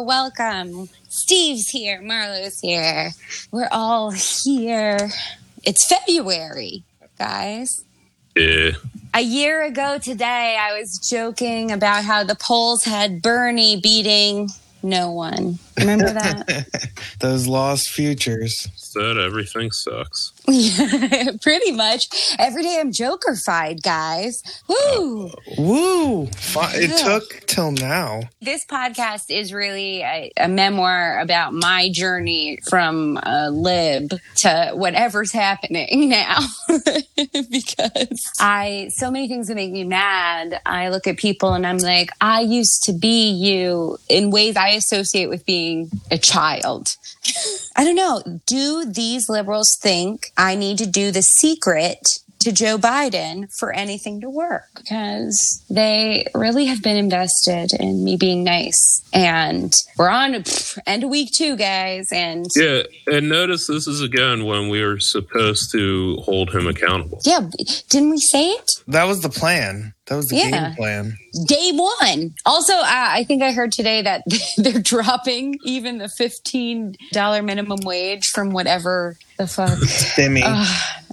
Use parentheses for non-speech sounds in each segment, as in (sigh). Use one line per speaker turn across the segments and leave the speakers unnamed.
Hello, welcome. Steve's here, Marlo's here. We're all here. It's February, guys.
Yeah.
A year ago today, I was joking about how the polls had Bernie beating no one. Remember that? (laughs)
Those lost futures.
Said everything sucks.
yeah, (laughs) pretty much. Every day I'm joker-fied, guys. Woo!
Woo! It
Yeah.
took till now.
This podcast is really a, a memoir about my journey from uh, lib to whatever's happening now. (laughs) because I, so many things that make me mad. I look at people and I'm like, I used to be you in ways I associate with being a child. (laughs) I don't know. Do these liberals think I need to do the secret to Joe Biden for anything to work? Because they really have been invested in me being nice. And we're on pff, end of week two, guys. And
Yeah, and notice this is again when we were supposed to hold him accountable.
yeah, didn't we say it?
That was the plan. That was the
Yeah.
game plan.
Day one. Also, uh, I think I heard today that (laughs) they're dropping even the $15 minimum wage from whatever the fuck.
Timmy.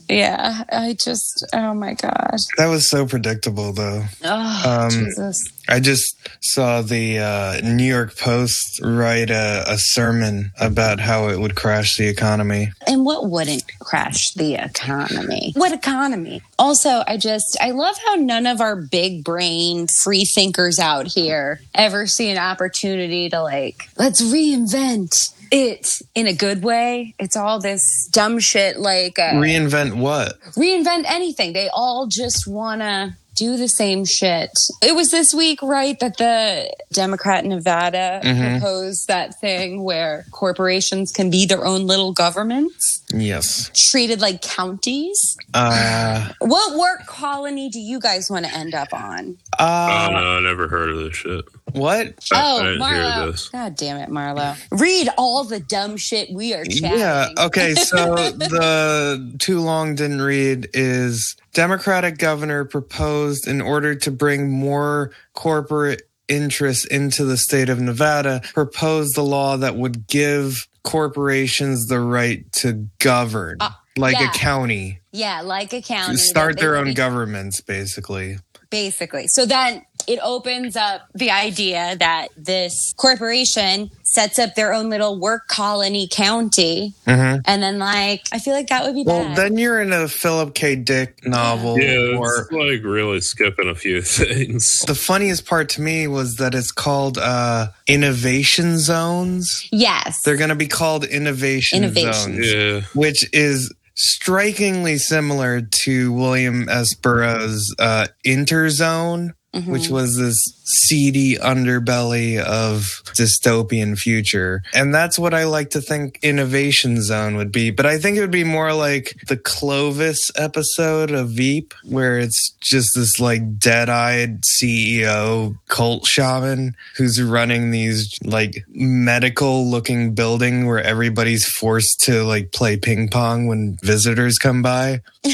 Yeah, I just, oh my God.
that was so predictable, though.
Oh,
Um,
Jesus.
I just saw the uh, New York Post write a, a sermon about how it would crash the economy.
And what wouldn't crash the economy? What economy? Also, I just, I love how none of our big brain free thinkers out here ever see an opportunity to like, let's reinvent it in a good way. It's all this dumb shit like uh,
Reinvent what?
reinvent anything. They all just want to do the same shit. It was this week, right, that the Democrat in Nevada proposed that thing where corporations can be their own little governments,
Yes.
treated like counties.
Uh,
What work colony do you guys want to end up on?
oh
uh,
no, I never heard of this shit.
What?
I- I
Oh,
didn't hear
Marlo.
this.
God damn it, Marlo. Read all the dumb shit we are chatting.
Yeah. Okay. So (laughs) the too long didn't read is Democratic governor proposed in order to bring more corporate interests into the state of Nevada, proposed a law that would give corporations the right to govern.
Uh,
like
yeah.
a county,
Yeah, like a county. that
start their own
be-
governments, basically.
basically. So then it opens up the idea that this corporation sets up their own little work colony county.
Mhm.
And then, like, I feel like that would be
Well,
bad.
then you're in a Philip K. Dick novel,
Yeah,
or
it's like really skipping a few (laughs) things.
The funniest part to me was that it's called uh, innovation zones.
yes.
They're going to be called innovation,
Innovation.
zones,
Yeah,
which is strikingly similar to William S. Burroughs' uh, Interzone,
Mm-hmm.
which was this seedy underbelly of dystopian future. And that's what I like to think Innovation Zone would be. But I think it would be more like the Clovis episode of Veep, where it's just this like dead eyed CEO cult shaman who's running these like medical looking building where everybody's forced to like play ping pong when visitors come by. (laughs)
And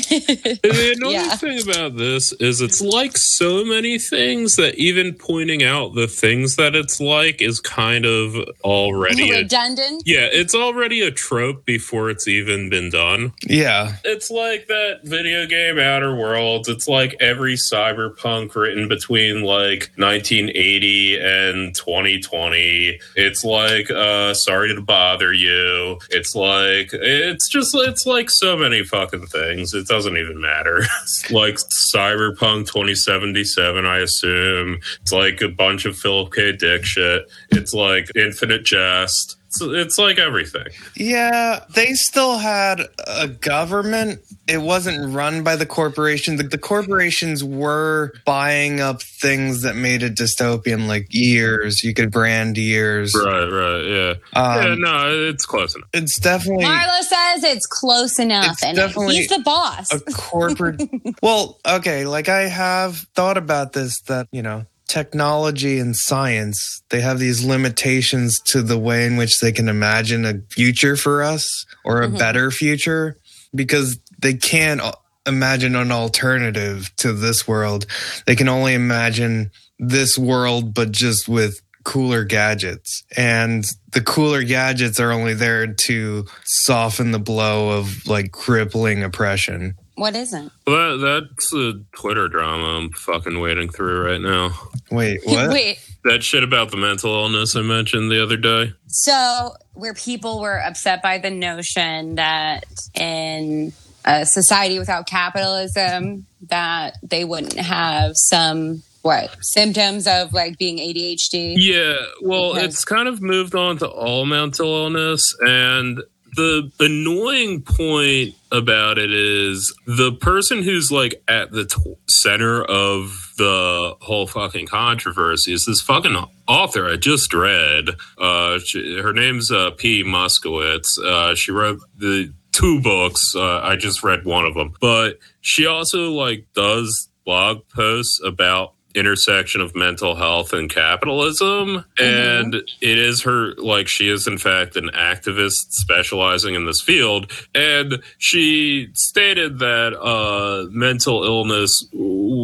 the annoying
Yeah.
thing about this is it's like so many things that even pointing out the things that it's like is kind of already a,
redundant.
yeah, it's already a trope before it's even been done.
Yeah.
It's like that video game Outer Worlds. It's like every cyberpunk written between like 1980 and 2020. It's like uh sorry to bother you. It's like it's just it's like so many fucking things. It doesn't even matter. (laughs) Like Cyberpunk 2077, I assume. It's like a bunch of Philip K. Dick shit. It's like Infinite Jest. It's, it's like everything.
Yeah, they still had a government. It wasn't run by the corporation. The, the corporations were buying up things that made it dystopian, like years. You could brand years.
Right, right, yeah.
Um,
yeah, no, it's close enough.
It's definitely
Marlo says it's close enough,
It's
and
definitely
he's the boss.
a corporate. (laughs) well, okay, like I have thought about this that, you know, technology and science, they have these limitations to the way in which they can imagine a future for us or a
Mhm.
better future because they can't imagine an alternative to this world. They can only imagine this world, but just with cooler gadgets. And the cooler gadgets are only there to soften the blow of like crippling oppression.
What isn't?
Well, that, that's a Twitter drama I'm fucking wading through right now.
Wait, (laughs) what?
Wait.
That shit about the mental illness I mentioned the other day.
So, where people were upset by the notion that in a society without capitalism, that they wouldn't have some what symptoms of like being ADHD.
Yeah, well,
Okay.
it's kind of moved on to all mental illness. And the annoying point about it is the person who's like at the t- center of the whole fucking controversy is this fucking author I just read. Uh, she, her name's uh, P. Moskowitz. Uh, she wrote the two books. Uh, I just read one of them, but she also like does blog posts about intersection of mental health and capitalism and it is her like she is in fact an activist specializing in this field and she stated that uh mental illness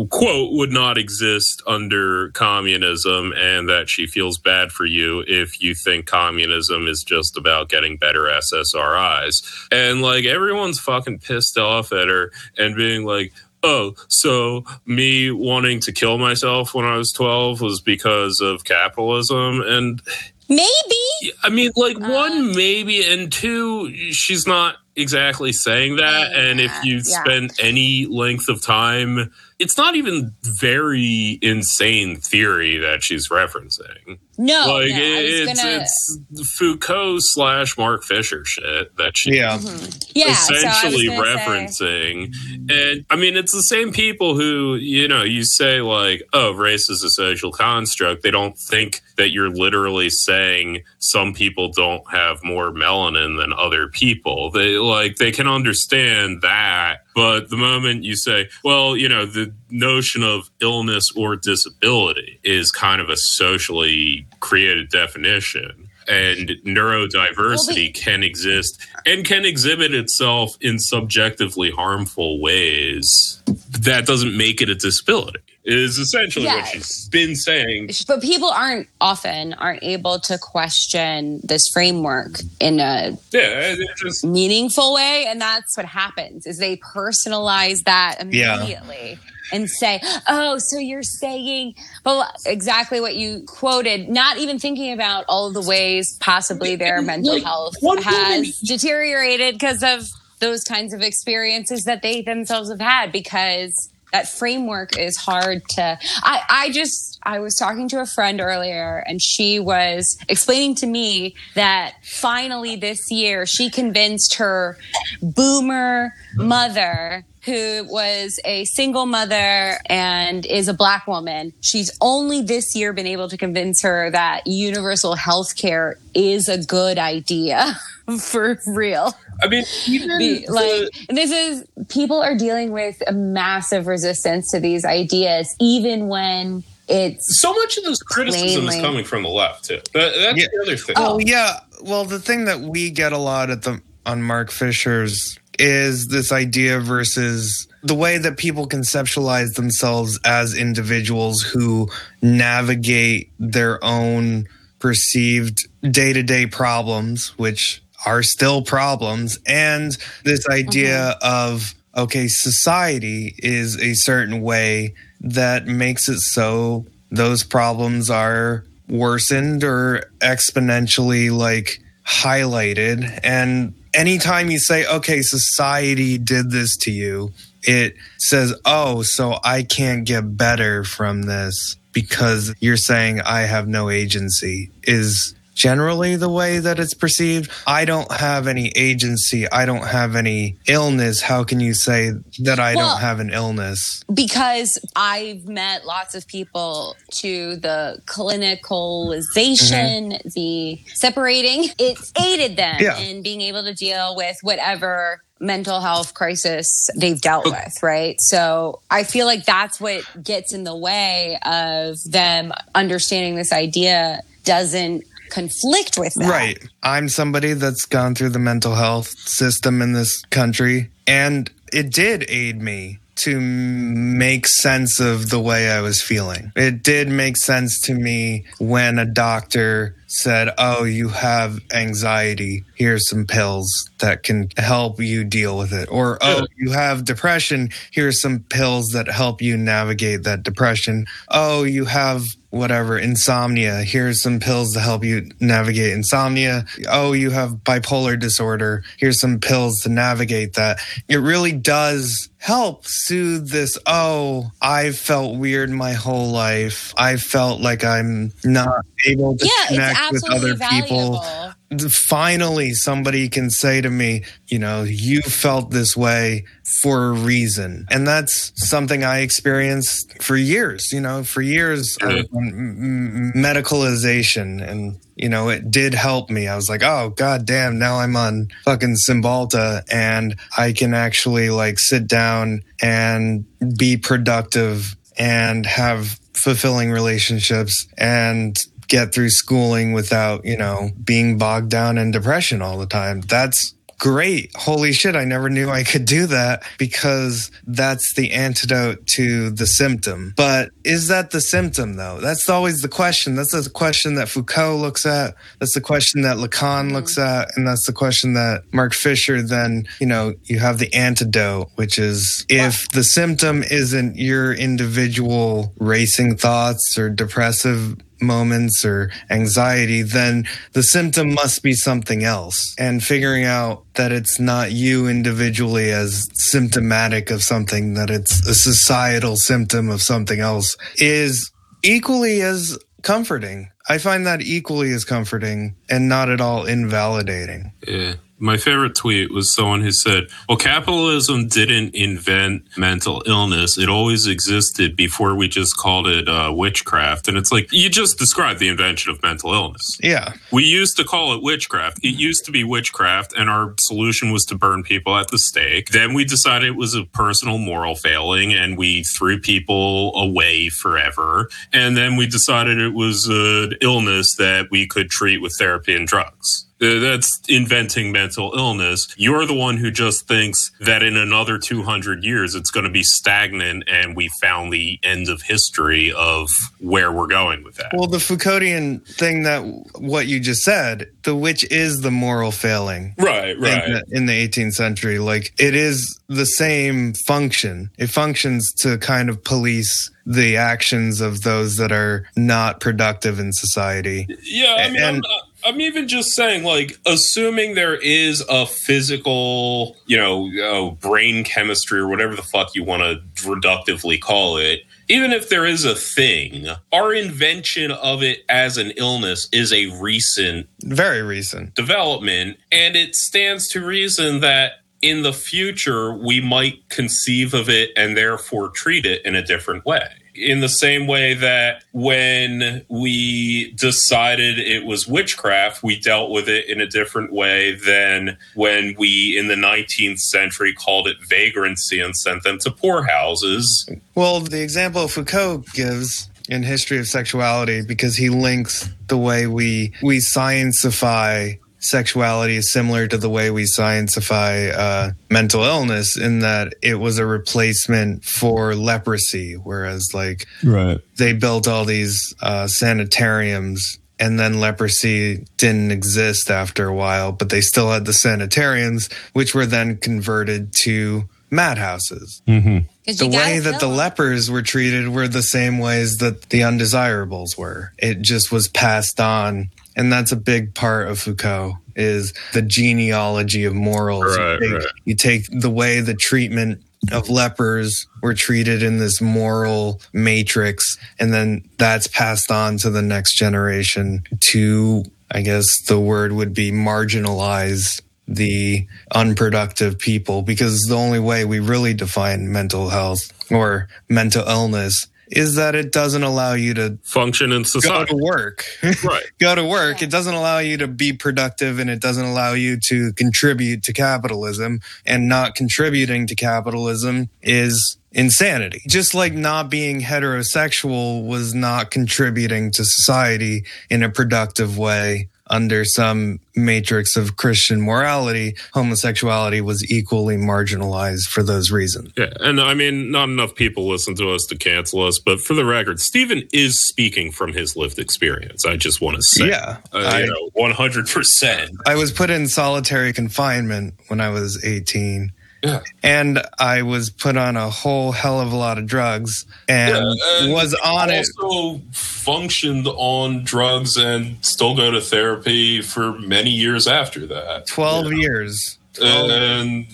quote would not exist under communism and that she feels bad for you if you think communism is just about getting better SSRIs and like everyone's fucking pissed off at her and being like oh, so me wanting to kill myself when I was 12 was because of capitalism. And
Maybe.
I mean, like,
Uh.
one, maybe, and two, she's not exactly saying that.
Saying
And if you
yeah.
spend any length of time, it's not even very insane theory that she's referencing.
No.
like,
no, I
it's,
gonna.
it's Foucault slash Mark Fisher shit that she
Yeah.
Mhm. Yeah. so I
essentially
gonna say-
referencing. And I mean, it's the same people who, you know, you say, like, oh, race is a social construct. They don't think that you're literally saying some people don't have more melanin than other people. They like, they can understand that. But the moment you say, well, you know, the notion of illness or disability is kind of a socially created definition. And neurodiversity can exist and can exhibit itself in subjectively harmful ways. That doesn't make it a disability. Is essentially what she's been saying.
but people aren't often aren't able to question this framework in a
Yeah, just
meaningful way and that's what happens is they personalize that
Yeah.
immediately and say oh so you're saying well exactly what you quoted not even thinking about all of the ways possibly their mental
Like,
health has
woman-
deteriorated because of those kinds of experiences that they themselves have had because that framework is hard to I, I just i was talking to a friend earlier and she was explaining to me that finally this year she convinced her boomer mother who was a single mother and is a black woman. She's only this year been able to convince her that universal health care is a good idea (laughs) for real.
I mean, even
be,
the-
like this is people are dealing with a massive resistance to these ideas even when it's
so much of this criticism is coming from the left too. That, that's
Yeah.
the other thing.
Oh yeah. Well, the thing that we get a lot at the on Mark Fisher's is this idea versus the way that people conceptualize themselves as individuals who navigate their own perceived day to day problems, which are still problems, and this idea mm-hmm. of, okay, society is a certain way that makes it so those problems are worsened or exponentially like highlighted. And anytime you say, okay, society did this to you, it says, oh, so I can't get better from this because you're saying I have no agency is generally the way that it's perceived. I don't have any agency. I don't have any illness. How can you say that I
Well-
don't have an illness?
because I've met lots of people to the clinicalization, mm-hmm. the separating. It's aided them
Yeah.
in being able to deal with whatever mental health crisis they've dealt oh. with, right? So I feel like that's what gets in the way of them understanding this idea doesn't conflict with that.
Right. I'm somebody that's gone through the mental health system in this country, and it did aid me to make sense of the way I was feeling. It did make sense to me when a doctor said, Oh, you have anxiety. Here's some pills that can help you deal with it. Or, Oh, you have depression. Here's some pills that help you navigate that depression. Oh, you have whatever insomnia. Here's some pills to help you navigate insomnia. Oh you have bipolar disorder. Here's some pills to navigate that. It really does help soothe this. Oh i've felt weird my whole life. I felt like i'm not able to
Yeah,
connect with
absolutely
other people. finally somebody can say to me, you know, you felt this way for a reason. And that's something I experienced for years, you know, for years I was on m- m- medicalization and you know, it did help me. I was like, oh, god damn, now I'm on fucking Cymbalta and I can actually like sit down and be productive and have fulfilling relationships and get through schooling without, you know, being bogged down in depression all the time. That's great. Holy shit, I never knew I could do that because that's the antidote to the symptom. But is that the symptom though? That's always the question. That's the question that Foucault looks at. That's the question that Lacan mm-hmm. looks at. And that's the question that Mark Fisher then, you know, you have the antidote, which is if the symptom isn't your individual racing thoughts or depressive moments or anxiety, then the symptom must be something else. And figuring out that it's not you individually as symptomatic of something, that it's a societal symptom of something else is equally as comforting. I find that equally as comforting and not at all invalidating.
Yeah. My favorite tweet was someone who said, Well, capitalism didn't invent mental illness. It always existed before we just called it uh, witchcraft. And it's like, you just described the invention of mental illness.
Yeah.
We used to call it witchcraft. It used to be witchcraft, and our solution was to burn people at the stake. Then we decided it was a personal moral failing, and we threw people away forever. And then we decided it was an illness that we could treat with therapy and drugs. Uh, That's inventing mental illness. You're the one who just thinks that in another 200 years it's going to be stagnant and we found the end of history of where we're going with that.
Well, the Foucauldian thing that what you just said, the witch is the moral failing.
right,
in the, in the 18th century. Like it is the same function. It functions to kind of police the actions of those that are not productive in society.
Yeah, I mean, I'm,
And-
I'm even just saying, like, assuming there is a physical, you know, uh, brain chemistry or whatever the fuck you want to reductively call it. Even if there is a thing, our invention of it as an illness is a recent
Very recent.
development, and it stands to reason that in the future we might conceive of it and therefore treat it in a different way. In the same way that when we decided it was witchcraft, we dealt with it in a different way than when we in the 19th century called it vagrancy and sent them to poorhouses.
Well, the example Foucault gives in History of Sexuality because he links the way we we sciencify sexuality is similar to the way we scientify uh, mental illness in that it was a replacement for leprosy, whereas like
Right.
they built all these uh, sanitariums and then leprosy didn't exist after a while, but they still had the sanitariums, which were then converted to madhouses.
'Cause
The way that the
fill 'em.
lepers were treated were the same ways that the undesirables were. It just was passed on. And that's a big part of Foucault is the genealogy of morals.
Right,
you, take,
right.
you take the way the treatment of lepers were treated in this moral matrix, and then that's passed on to the next generation to, I guess the word would be marginalize the unproductive people because the only way we really define mental health or mental illness is that it doesn't allow you to
Function in society.
go to work. (laughs)
Right.
go to work. It doesn't allow you to be productive and it doesn't allow you to contribute to capitalism. And not contributing to capitalism is insanity. Just like not being heterosexual was not contributing to society in a productive way under some matrix of Christian morality, homosexuality was equally marginalized for those reasons.
Yeah, and I mean, not enough people listen to us to cancel us, but for the record, Stephen is speaking from his lived experience. I just want to say,
Yeah.
uh,
I-
you know, one hundred percent.
I was put in solitary confinement when I was 18.
Yeah.
And I was put on a whole hell of a lot of drugs and,
and
was on it.
Also functioned on drugs and still go to therapy for many years after that.
12 years. 12
and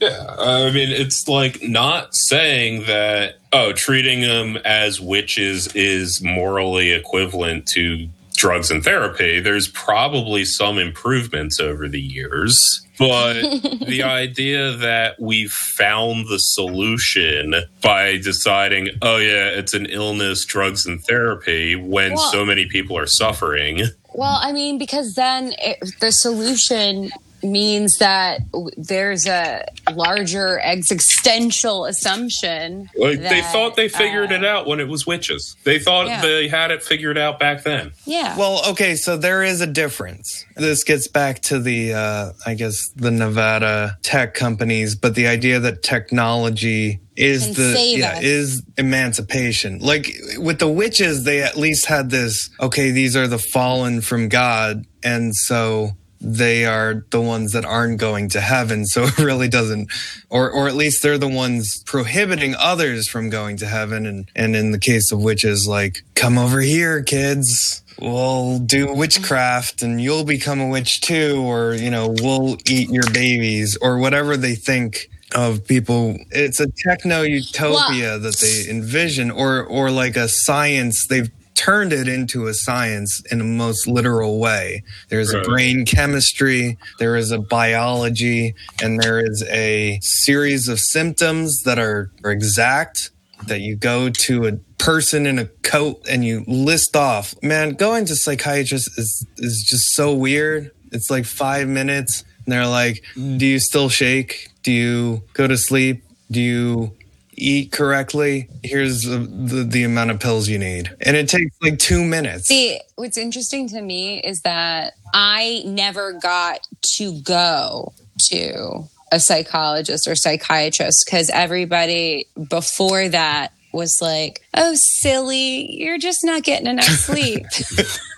yeah, I mean, it's like not saying that oh, treating them as witches is morally equivalent to drugs and therapy. There's probably some improvements over the years. But (laughs) the idea that we've found the solution by deciding, oh, yeah, it's an illness, drugs, and therapy when
Well-
so many people are suffering.
Well, I mean, because then it, the solution means that there's a larger existential assumption.
Like they thought they figured
uh,
it out when it was witches. They thought
Yeah.
they had it figured out back then.
Yeah.
Well, okay, so there is a difference. This gets back to the, uh, I guess, the Nevada tech companies, but the idea that technology is the yeah
us.
is emancipation. Like with the witches, they at least had this. Okay, these are the fallen from God, and so they are the ones that aren't going to heaven. So (laughs) it really doesn't, or or at least they're the ones prohibiting others from going to heaven. And and in the case of witches, like come over here, kids. We'll do witchcraft and you'll become a witch too, or, you know, we'll eat your babies or whatever they think of people. It's a techno utopia that they envision or, or like a science. They've turned it into a science in a most literal way. There's a
Right.
brain chemistry, there is a biology, and there is a series of symptoms that are, are exact that you go to a person in a coat and you list off. Man, going to psychiatrist is is just so weird. It's like five minutes, and they're like, "Do you still shake? Do you go to sleep? Do you eat correctly? Here's the, the, the amount of pills you need," and it takes like two minutes.
See, what's interesting to me is that I never got to go to a psychologist or psychiatrist because everybody before that was like, oh, silly, you're just not getting enough (laughs) sleep.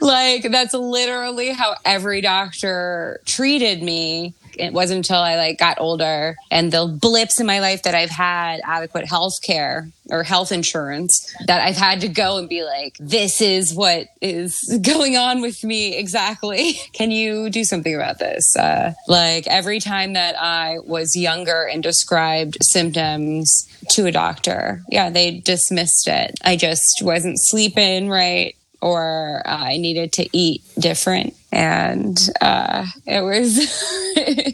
like, that's literally how every doctor treated me. It wasn't until I like got older and the blips in my life that I've had adequate health care or health insurance that I've had to go and be like, this is what is (laughs) going on with me exactly. (laughs) Can you do something about this? Uh, like every time that I was younger and described symptoms to a doctor, yeah, they dismissed it. I just wasn't sleeping right or uh, I needed to eat different. And uh, it was, (laughs) uh,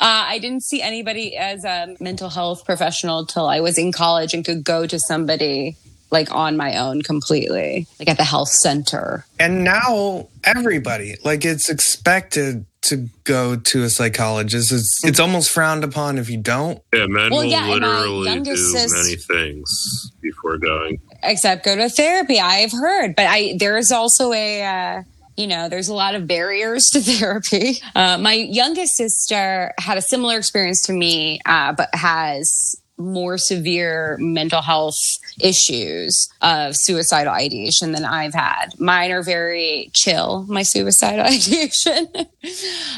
I didn't see anybody as a mental health professional till I was in college and could go to somebody like on my own completely, like at the health center.
And now everybody, like it's expected to go to a psychologist. It's it's almost frowned upon if you don't.
Yeah, men
Well,
will
yeah,
literally do
sis-
many things before going.
except go to therapy i've heard but i there is also a uh, you know, there's a lot of barriers to (laughs) therapy. Uh, my youngest sister had a similar experience to me, uh, but has more severe mental health issues of suicidal ideation than I've had. Mine are very chill, my suicidal (laughs) ideation.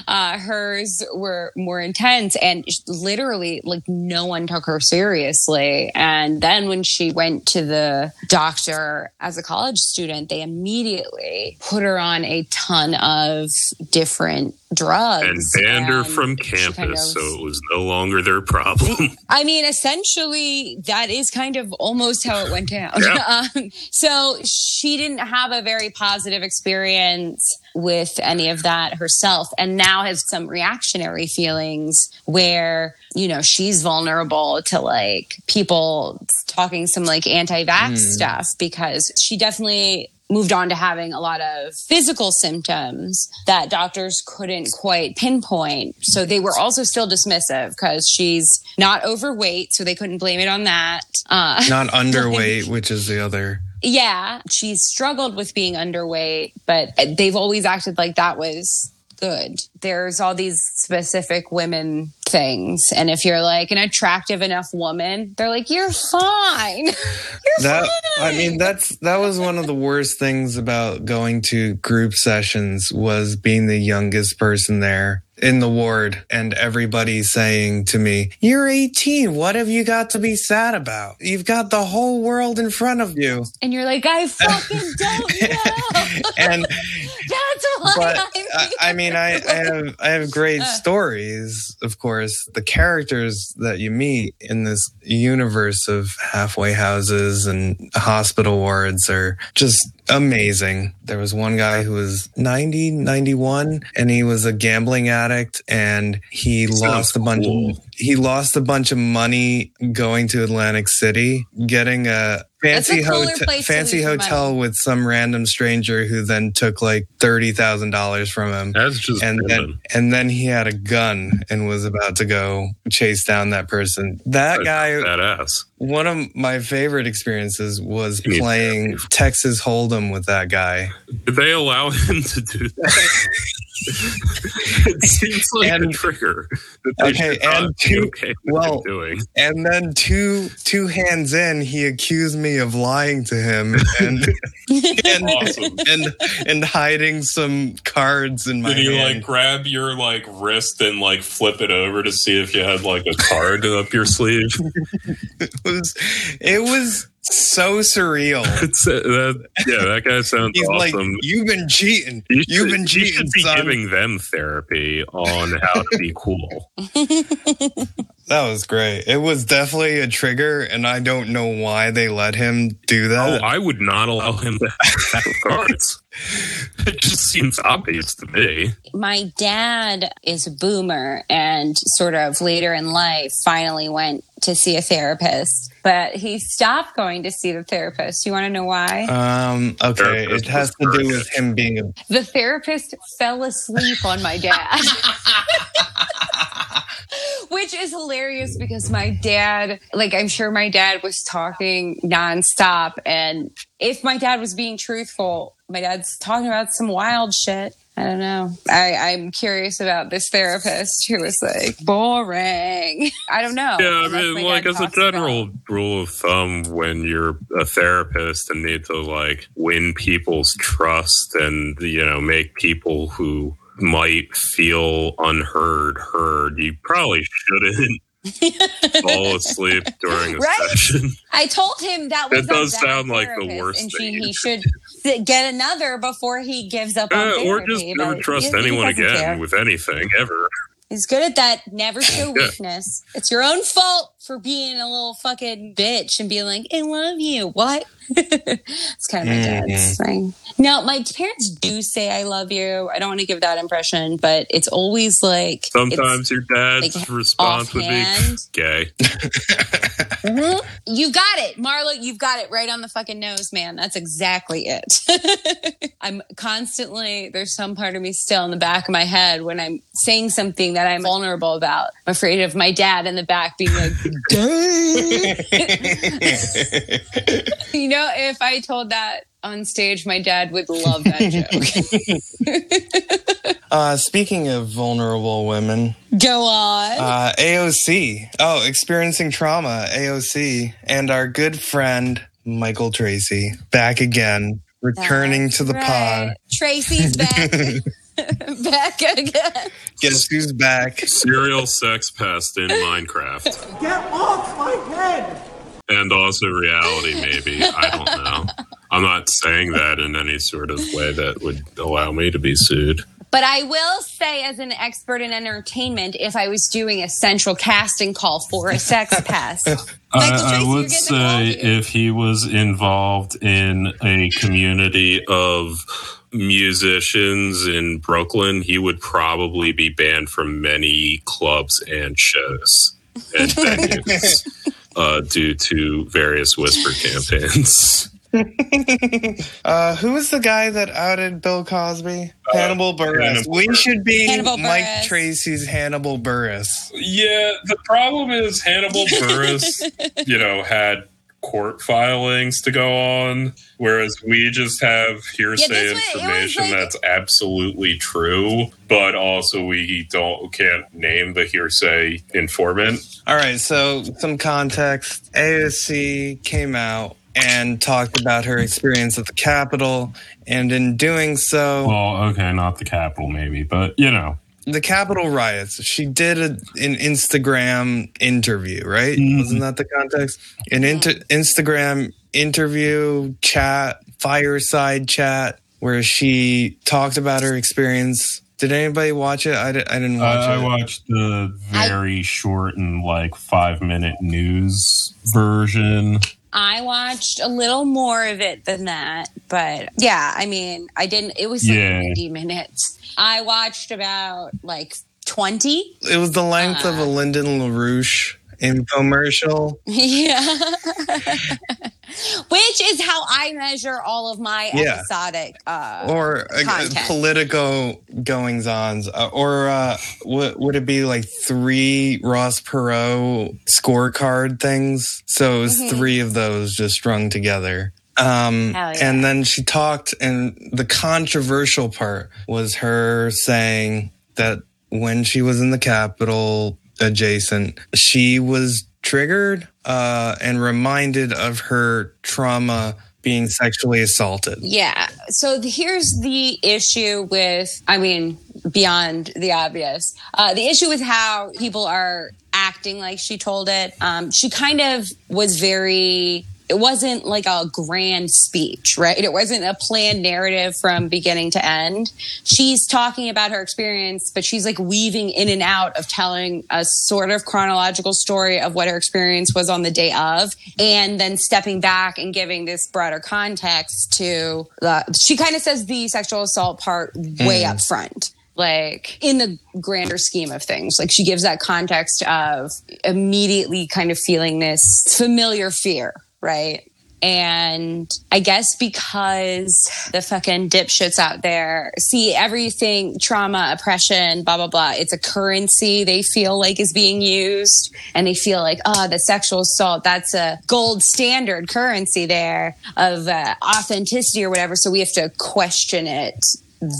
uh, hers were more intense and literally, like, no one took her seriously. And then when she went to the doctor as a college student, they immediately put her on a ton of different drugs
and banned her from campus,
kind of-
so it was no longer their problem.
I mean, essentially, that is kind of almost how it went down. (laughs)
Yeah. (laughs)
um, so she didn't have a very positive experience with any of that herself, and now has some reactionary feelings where, you know, she's vulnerable to like people talking some like anti vax stuff because she definitely moved on to having a lot of physical symptoms that doctors couldn't quite pinpoint. So they were also still dismissive because she's not overweight, so they couldn't blame it on that. Uh, (laughs)
Not underweight, (laughs) which is the other.
yeah, she's struggled with being underweight, but they've always acted like that was good. There's all these specific women things. And if you're like an attractive enough woman, they're like, you're fine. (laughs) you're
That
fine.
I mean, that's that was one of the worst things about going to group sessions was being the youngest person there in the ward and everybody saying to me, "You're 18. What have you got to be sad about? You've got the whole world in front of you."
and you're like, I fucking don't (laughs) know. (laughs)
And but (laughs)
I'm
I, I mean, I, I have I have great uh. stories. Of course, the characters that you meet in this universe of halfway houses and hospital wards are just amazing. There was one guy who was 90, 91, and he was a gambling addict, and he
Sounds
lost a bunch.
cool.
Of, he lost a bunch of money going to Atlantic City, getting a fancy hotel, fancy hotel
money.
with some random stranger who then took like thirty thousand dollars from him.
That's just
And then, and then he had a gun and was about to go chase down that person. That
That's
guy,
badass.
One of my favorite experiences was playing. Texas Hold'em with that guy.
Did they allow him to do that? (laughs) it seems like a
And-
trigger.
Okay, and two-
okay
well,
doing.
And then two two hands in, he accused me of lying to him and (laughs) and,
Awesome.
and and hiding some cards in my
Did he
hand.
like grab your like wrist and like flip it over to see if you had like a card up your sleeve? (laughs)
it was it was so surreal. (laughs)
It's, uh, that, yeah, that guy sounds
He's like, "You've been cheating.
You
You've
should-
been
you
cheating,
should be
son."
giving them therapy on how to be cool. (laughs)
That was great. It was definitely a trigger, and I don't know why they let him do
Oh,
that.
I would not allow him to have cards. (laughs) (laughs) It just seems obvious to me.
my dad is a boomer and sort of later in life finally went to see a therapist but he stopped going to see the therapist. You want to know why?
Um, okay,
Therapist
it has to do with him being a.
the therapist fell asleep on my dad. (laughs) Which is hilarious because my dad like i'm sure my dad was talking nonstop and if my dad was being truthful my dad's talking about some wild shit I don't know. I, I'm curious about this therapist who was like boring. I don't know.
Yeah, I mean, like as a
talks about-
general rule of thumb, when you're a therapist and need to like win people's trust and you know make people who might feel unheard heard, you probably shouldn't fall asleep (laughs) during a
Right?
session.
I told him that was a
does sound like the worst
and
thing
she, he should get another before he gives up on
Uh,
therapy.
or just never trust
he- he
anyone
doesn't
again
care.
with anything ever.
He's good at that. Never show (laughs)
Yeah.
weakness. It's your own fault for being a little fucking bitch and being like, I love you. What? (laughs) it's kind of my
Mm-hmm.
dad's thing. Now, my parents do say I love you. I don't want to give that impression, but it's always like
Sometimes your dad's
like,
response would be
offhand. (laughs)
gay. (laughs)
Mhm. You got it, Marlo. You've got it right on the fucking nose, man. That's exactly it. I'm constantly, there's some part of me still in the back of my head when I'm saying something that I'm vulnerable about. I'm afraid of my dad in the back being like, (laughs) you know, if I told that on stage, my dad would love that joke. (laughs)
Uh, speaking of vulnerable women,
Go on.
uh, AOC. Oh, experiencing trauma, AOC. And our good friend, Michael Tracey, back again, returning
That's
to the pod.
Tracey's back. (laughs) (laughs) back again.
Guess who's back?
Serial sex pest in Minecraft.
Get off my head!
And also reality, maybe. I don't know. I'm not saying that in any sort of way that would allow me to be sued.
But I will say, as an expert in entertainment, if I was doing a central casting call for a sex (laughs) pest,
I, I would say if he was involved in a community of musicians in Brooklyn, he would probably be banned from many clubs and shows and (laughs) venues uh, due to various whisper campaigns. (laughs)
Uh, who was the guy that outed Bill Cosby? Hannibal Buress.
Uh, Hannibal
we
Buress.
should be
Hannibal
Mike
Buress.
Tracey's Hannibal Buress.
Yeah, the problem is Hannibal (laughs) Buress, you know, had court filings to go on, whereas we just have hearsay
Yeah, this was- it was
information
like-
that's absolutely true, but also we don't can't name the hearsay informant.
All right, so some context. AOC came out and talked about her experience at the Capitol, and in doing so,
Well, okay, not the capital, maybe, but you know,
the Capitol riots. She did a, an Instagram interview, right?
Mhm.
Wasn't that the context? An inter- Instagram interview, chat, fireside chat, where she talked about her experience. Did anybody watch it? I, didn't watch
I,
it.
I watched the very short and like five minute news version.
I watched a little more of it than that, but yeah, I mean, I didn't. It was like
Yeah.
90 minutes. I watched about like 20.
it was the length of a uh, Lyndon LaRouche infomercial. (laughs)
Yeah. Which is how I measure all of my
Yeah.
episodic. Uh,
or uh. Politico goings ons, uh, or uh, w- would it be like three Ross Perot scorecard things? So it was
Mhm.
three of those just strung together. Um,
yeah.
And then she talked, and the controversial part was her saying that when she was in the Capitol adjacent, she was triggered uh, and reminded of her trauma being sexually assaulted.
Yeah. So here's the issue with, I mean, beyond the obvious, uh, the issue with how people are acting like she told it. Um, she kind of was very. It wasn't like a grand speech, right? It wasn't a planned narrative from beginning to end. She's talking about her experience, but she's like weaving in and out of telling a sort of chronological story of what her experience was on the day of, and then stepping back and giving this broader context to the. She kind of says the sexual assault part way mm. up front like in the grander scheme of things like she gives that context of immediately kind of feeling this familiar fear right and I guess because the fucking dipshits out there see everything trauma, oppression, blah, blah, blah. It's a currency they feel like is being used. And they feel like, oh, the sexual assault, that's a gold standard currency there of uh, authenticity or whatever. So we have to question it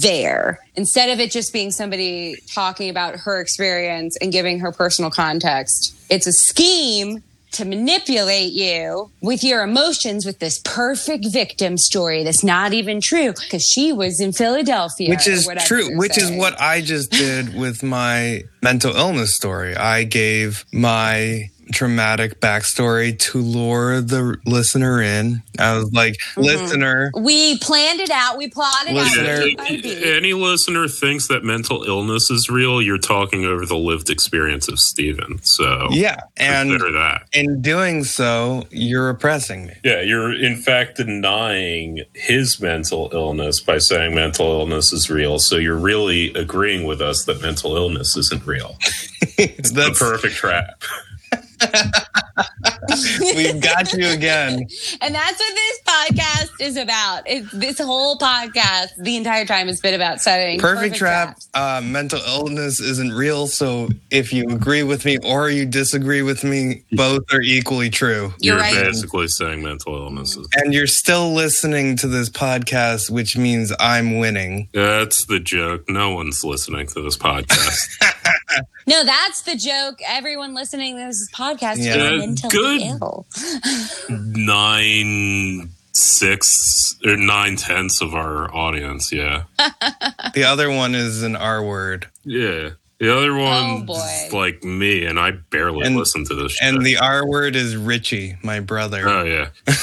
there instead of it just being somebody talking about her experience and giving her personal context. It's a scheme to manipulate you with your emotions with this perfect victim story that's not even true because she was in Philadelphia.
which is true which is what i just did with my mental illness story i gave my traumatic backstory to lure the listener in i was like
Mm-hmm.
listener
we planned it out. We plotted
Listener-
out.
If
what it would be.
any listener thinks that mental illness is real, you're talking over the lived experience of Steven. So
yeah and
that.
in doing so you're oppressing me
Yeah, you're in fact denying his mental illness by saying mental illness is real. So you're really agreeing with us that mental illness isn't real. (laughs) It's
the
perfect trap.
We (laughs) we've got you again.
And that's what this podcast is about. It's this whole podcast, the entire time, has been about setting
Perfect, trap.
traps.
Uh, mental illness isn't real. So if you agree with me or you disagree with me, both are equally true.
You're
You're
right.
basically saying mental illnesses.
And you're still listening to this podcast, which means I'm winning.
That's the joke. No one's listening to this podcast. (laughs)
No, that's the joke. Everyone listening to this podcast
Yeah.
is mentally
Good.
ill. (laughs)
nine six or nine tenths of our audience. Yeah,
The other one is an R word.
yeah. The other oh, one's
boy.
like me, and I barely
And-
listen to this. Shit.
And the R word is Richie, my brother.
oh yeah, (laughs)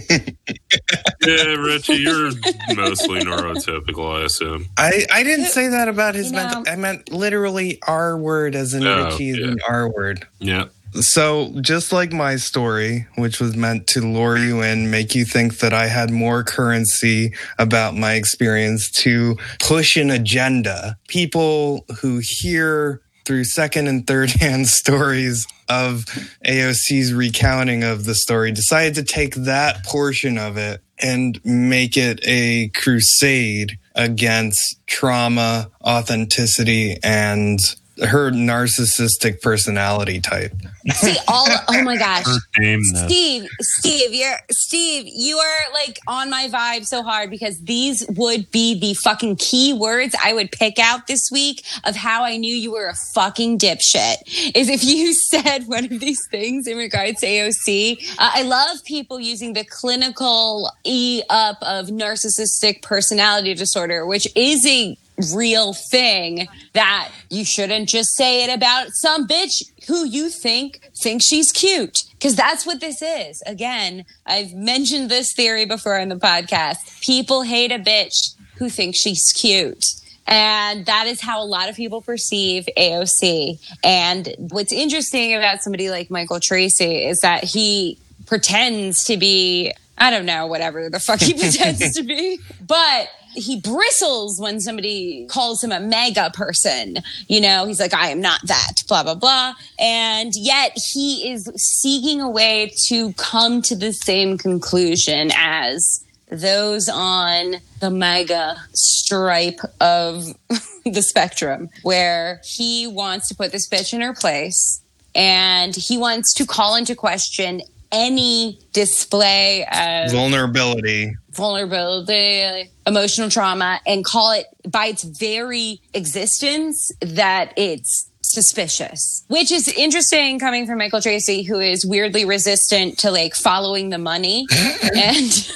(laughs) yeah, Richie, you're mostly neurotypical, I assume.
I, I didn't say that about his
You know-
mental. I meant literally R word as in
Oh,
Richie is
yeah.
an R word.
Yeah,
So, just like my story, which was meant to lure you in, make you think that I had more currency about my experience to push an agenda, people who hear through second and third (laughs) hand stories of AOC's recounting of the story decided to take that portion of it and make it a crusade against trauma, authenticity, and her narcissistic personality type.
See, all oh my gosh. Steve, Steve, you're Steve, you are like on my vibe so hard because these would be the fucking key words I would pick out this week of how I knew you were a fucking dipshit. Is if you (laughs) said one of these things in regards to AOC. Uh, I love people using the clinical E up of narcissistic personality disorder, which is a real thing that you shouldn't just say it about some bitch who you think thinks she's cute. Because that's what this is. Again i've mentioned this theory before in the podcast. People hate a bitch who thinks she's cute. And that is how a lot of people perceive AOC. And what's interesting about somebody like Michael Tracey is that he pretends to be, I don't know, whatever the fuck he (laughs) pretends to be, but he bristles when somebody calls him a MAGA person. You know, he's like, I am not that, blah, blah, blah. And yet he is seeking a way to come to the same conclusion as those on the MAGA stripe of (laughs) the spectrum, where he wants to put this bitch in her place and he wants to call into question any display of
Vulnerability.
vulnerability, emotional trauma, and call it by its very existence that it's suspicious, which is interesting coming from Michael Tracey, who is weirdly resistant to like following the money (laughs) and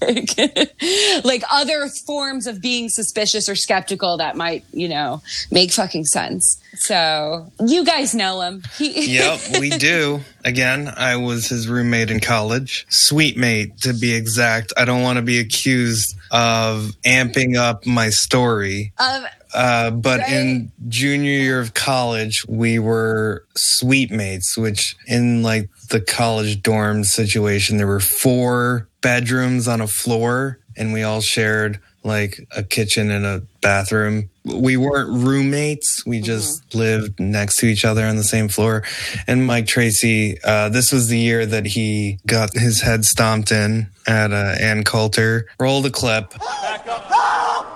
like, like other forms of being suspicious or skeptical that might, you know, make fucking sense. So you guys know him. He, (laughs)
Yep, we do. Again, I was his roommate in college. Suite mate, to be exact. I don't want to be accused of amping up my story.
um,
Uh, but
Right.
in junior year of college, we were suite mates, which in like the college dorm situation, there were four bedrooms on a floor and we all shared like a kitchen and a bathroom. We weren't roommates. We just lived next to each other on the same floor. And Mike Tracey, uh, this was the year that he got his head stomped in at uh, Ann Coulter. Roll the clip.
Back up. Help!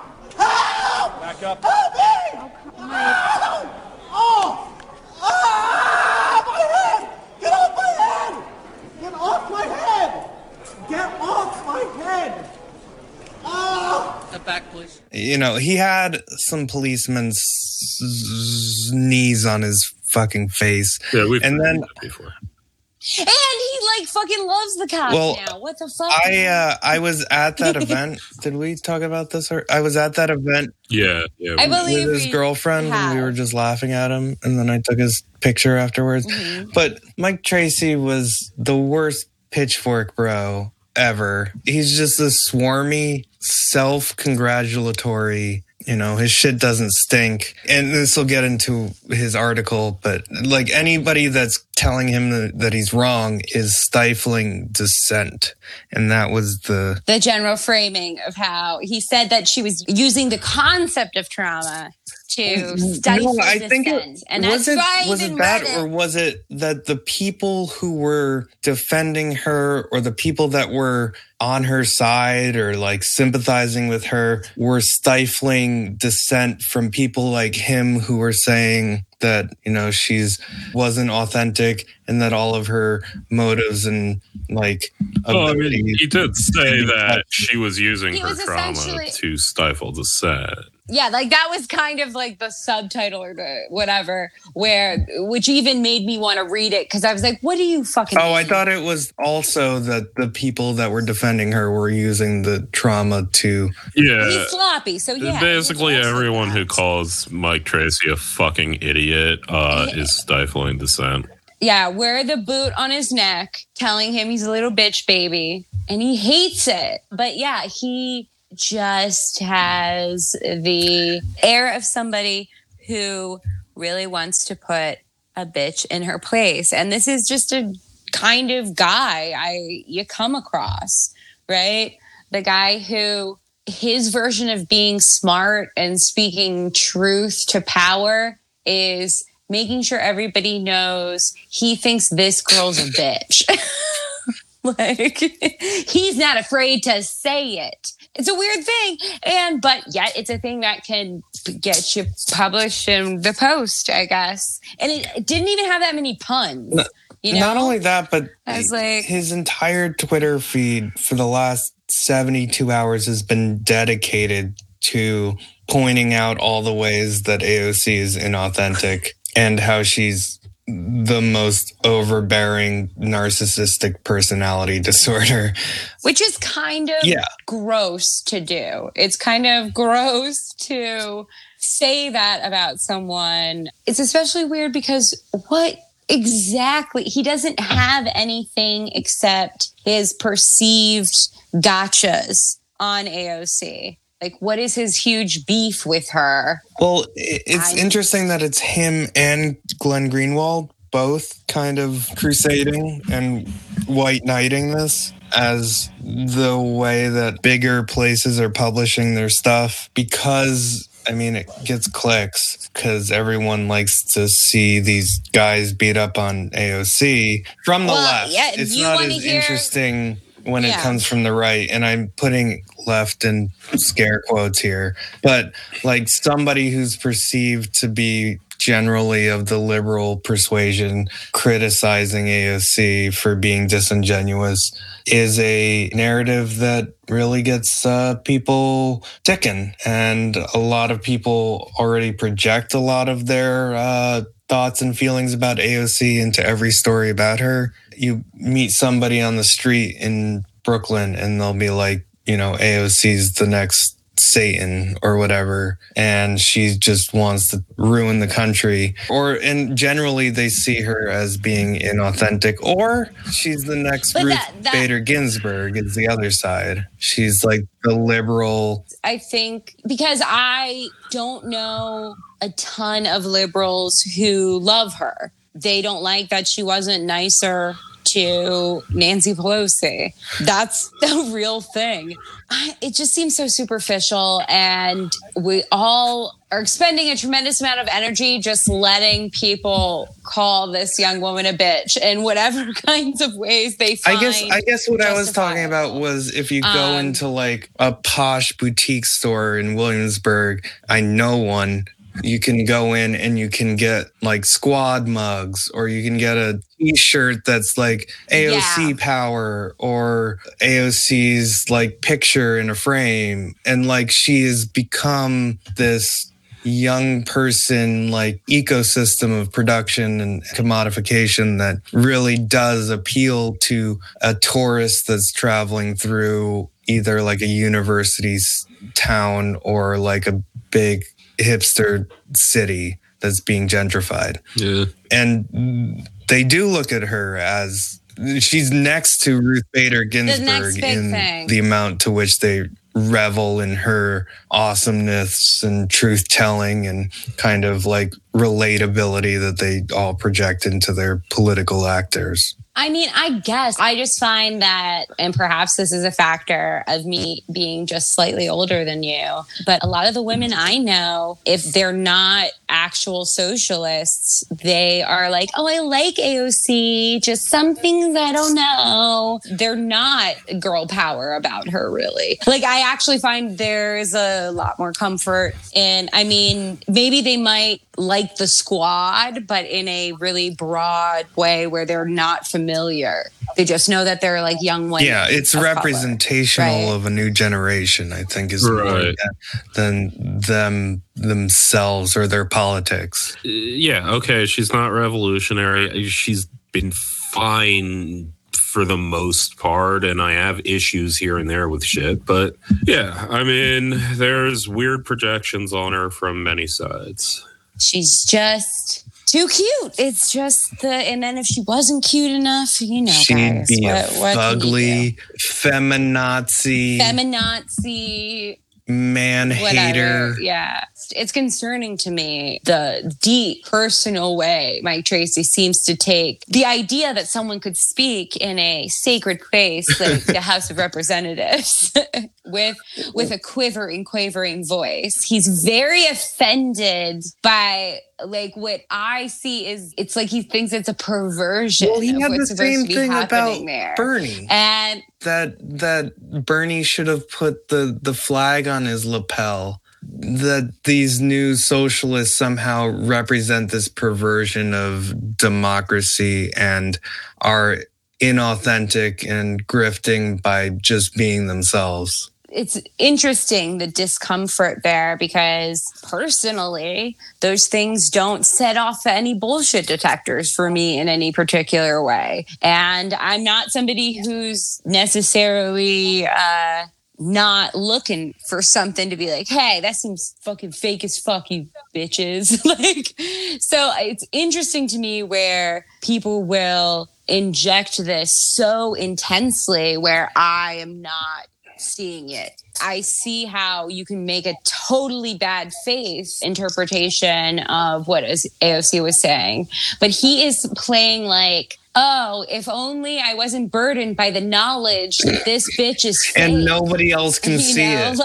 Help! Back up. Help me! Help! Oh! Ah! My head! Get off my head! Get off my head! Get off my head! Ah!
Step back, please.
you know, he had some policemen's s- knees on his fucking face.
yeah, we've
And then-
that before.
And he like fucking loves the cops
Well,
now. What the fuck?
I uh, I was at that (laughs) event. Did we talk about this? Or I was at that event
Yeah, yeah.
I believe
with his
we
girlfriend, and we were just laughing at him. And then I took his picture afterwards.
Mm-hmm.
But Mike Tracey was the worst pitchfork bro ever. He's just a swarmy, self-congratulatory. You know, his shit doesn't stink. And this will get into his article, but like anybody that's telling him that, he's wrong is stifling dissent. And that was the
the general framing of how he said that she was using the concept of trauma to oh, stifle
No, I think it,
and
was
that's
it
why I
was
even
it that
read it.
or was it that the people who were defending her or the people that were on her side or like sympathizing with her were stifling dissent from people like him who were saying that you know she's wasn't authentic and that all of her motives and like
Well, I mean, he did say that she was using
He
her
was
trauma to stifle dissent.
Yeah, like that was kind of like the subtitle or the whatever, where which even made me want to read it because I was like, "What do you fucking?"
Oh, I thought it was also that the people that were defending her were using the trauma to
Yeah.
he's sloppy. So yeah,
Basically,
it's also
everyone who calls Mike Tracey a fucking idiot uh,
Yeah.
is stifling dissent.
yeah, wear the boot on his neck, telling him he's a little bitch baby, and he hates it. But yeah, he just has the air of somebody who really wants to put a bitch in her place. And this is just a kind of guy I you come across, right? The guy who his version of being smart and speaking truth to power is making sure everybody knows he thinks this girl's a bitch. (laughs) like (laughs) he's not afraid to say it. It's a weird thing. And but yet it's a thing that can get you published in the post, I guess. And it, it didn't even have that many puns. You know?
Not only that, but
I was like-
his entire Twitter feed for the last 72 hours has been dedicated to pointing out all the ways that AOC is inauthentic and how she's the most overbearing narcissistic personality (laughs) disorder.
which is kind of
Yeah.
gross to do. It's kind of gross to say that about someone. It's especially weird because what exactly he doesn't have anything except his perceived gotchas on AOC. Like what is his huge beef with her?
Well, it's
I-
interesting that it's him and Glenn Greenwald both kind of crusading and white knighting this as the way that bigger places are publishing their stuff because I mean it gets clicks because everyone likes to see these guys beat up on AOC from the
Well,
left.
yeah,
it's
you
not as
hear-
interesting when it comes from the right and i'm putting left in scare quotes here but like somebody who's perceived to be generally of the liberal persuasion criticizing AOC for being disingenuous is a narrative that really gets uh, people ticking and a lot of people already project a lot of their uh, thoughts and feelings about AOC into every story about her you meet somebody on the street in Brooklyn and they'll be like, you know, AOC's the next Satan or whatever, and she just wants to ruin the country. Or and generally they see her as being inauthentic, or she's the next
But
Ruth
that- that-
Bader Ginsburg is the other side. She's like the liberal
I think because I don't know a ton of liberals who love her. They don't like that she wasn't nicer to Nancy Pelosi. That's (laughs) the real thing. I, it just seems so superficial, and we all are expending a tremendous amount of energy just letting people call this young woman a bitch in whatever (laughs) kinds of ways they
I guess I guess what I was talking about was if you go
Um,
into like a posh boutique store in Williamsburg, I know one. You can go in and you can get like squad mugs or you can get a t-shirt that's like AOC
Yeah.
power or AOC's like picture in a frame and like she has become this young person like ecosystem of production and commodification that really does appeal to a tourist that's traveling through either like a university town or like a big hipster city that's being gentrified
Yeah.
and they do look at her as she's next to Ruth Bader Ginsburg
big
in
thing.
the amount to which they revel in her awesomeness and truth telling and kind of like relatability that they all project into their political actors.
I mean, I guess I just find that, and perhaps this is a factor of me being just slightly older than you, but a lot of the women I know, if they're not actual socialists, they are like, oh, I like AOC, just some things I don't know. They're not girl power about her, really. Like, I actually find there's a lot more comfort in, I mean, maybe they might like the squad, but in a really broad way where they're not familiar. They just know that they're like young women.
Yeah, it's
of color,
representational
right?
of a new generation, I think, is more than them themselves or their politics.
Uh, yeah, okay, she's not revolutionary. She's been fine for the most part, and I have issues here and there with shit. But yeah, I mean, there's weird projections on her from many sides.
She's just too cute. It's just the, and then if she wasn't cute enough, you know,
She'd
guys,
be
what,
a
what
fugly, feminazi,
feminazi,
man hater.
Yeah. It's concerning to me the deep personal way Mike Tracey seems to take the idea that someone could speak in a sacred place like (laughs) the House of Representatives (laughs) with with a quivering, quavering voice. He's very offended by like what I see is it's like he thinks it's a perversion
Well, he had the same thing about
there.
Bernie.
And
that that Bernie should have put the the flag on his lapel. That these new socialists somehow represent this perversion of democracy and are inauthentic and grifting by just being themselves.
It's interesting the discomfort there because personally those things don't set off any bullshit detectors for me in any particular way and i'm not somebody who's necessarily uh not looking for something to be like, hey, that seems fucking fake as fuck, you bitches. (laughs) like, so it's interesting to me where people will inject this so intensely where I am not seeing it. I see how you can make a totally bad faith interpretation of what AOC was saying, but he is playing like, oh, if only I wasn't burdened by the knowledge that this bitch is fake.
And nobody else can
You
see
know,
it.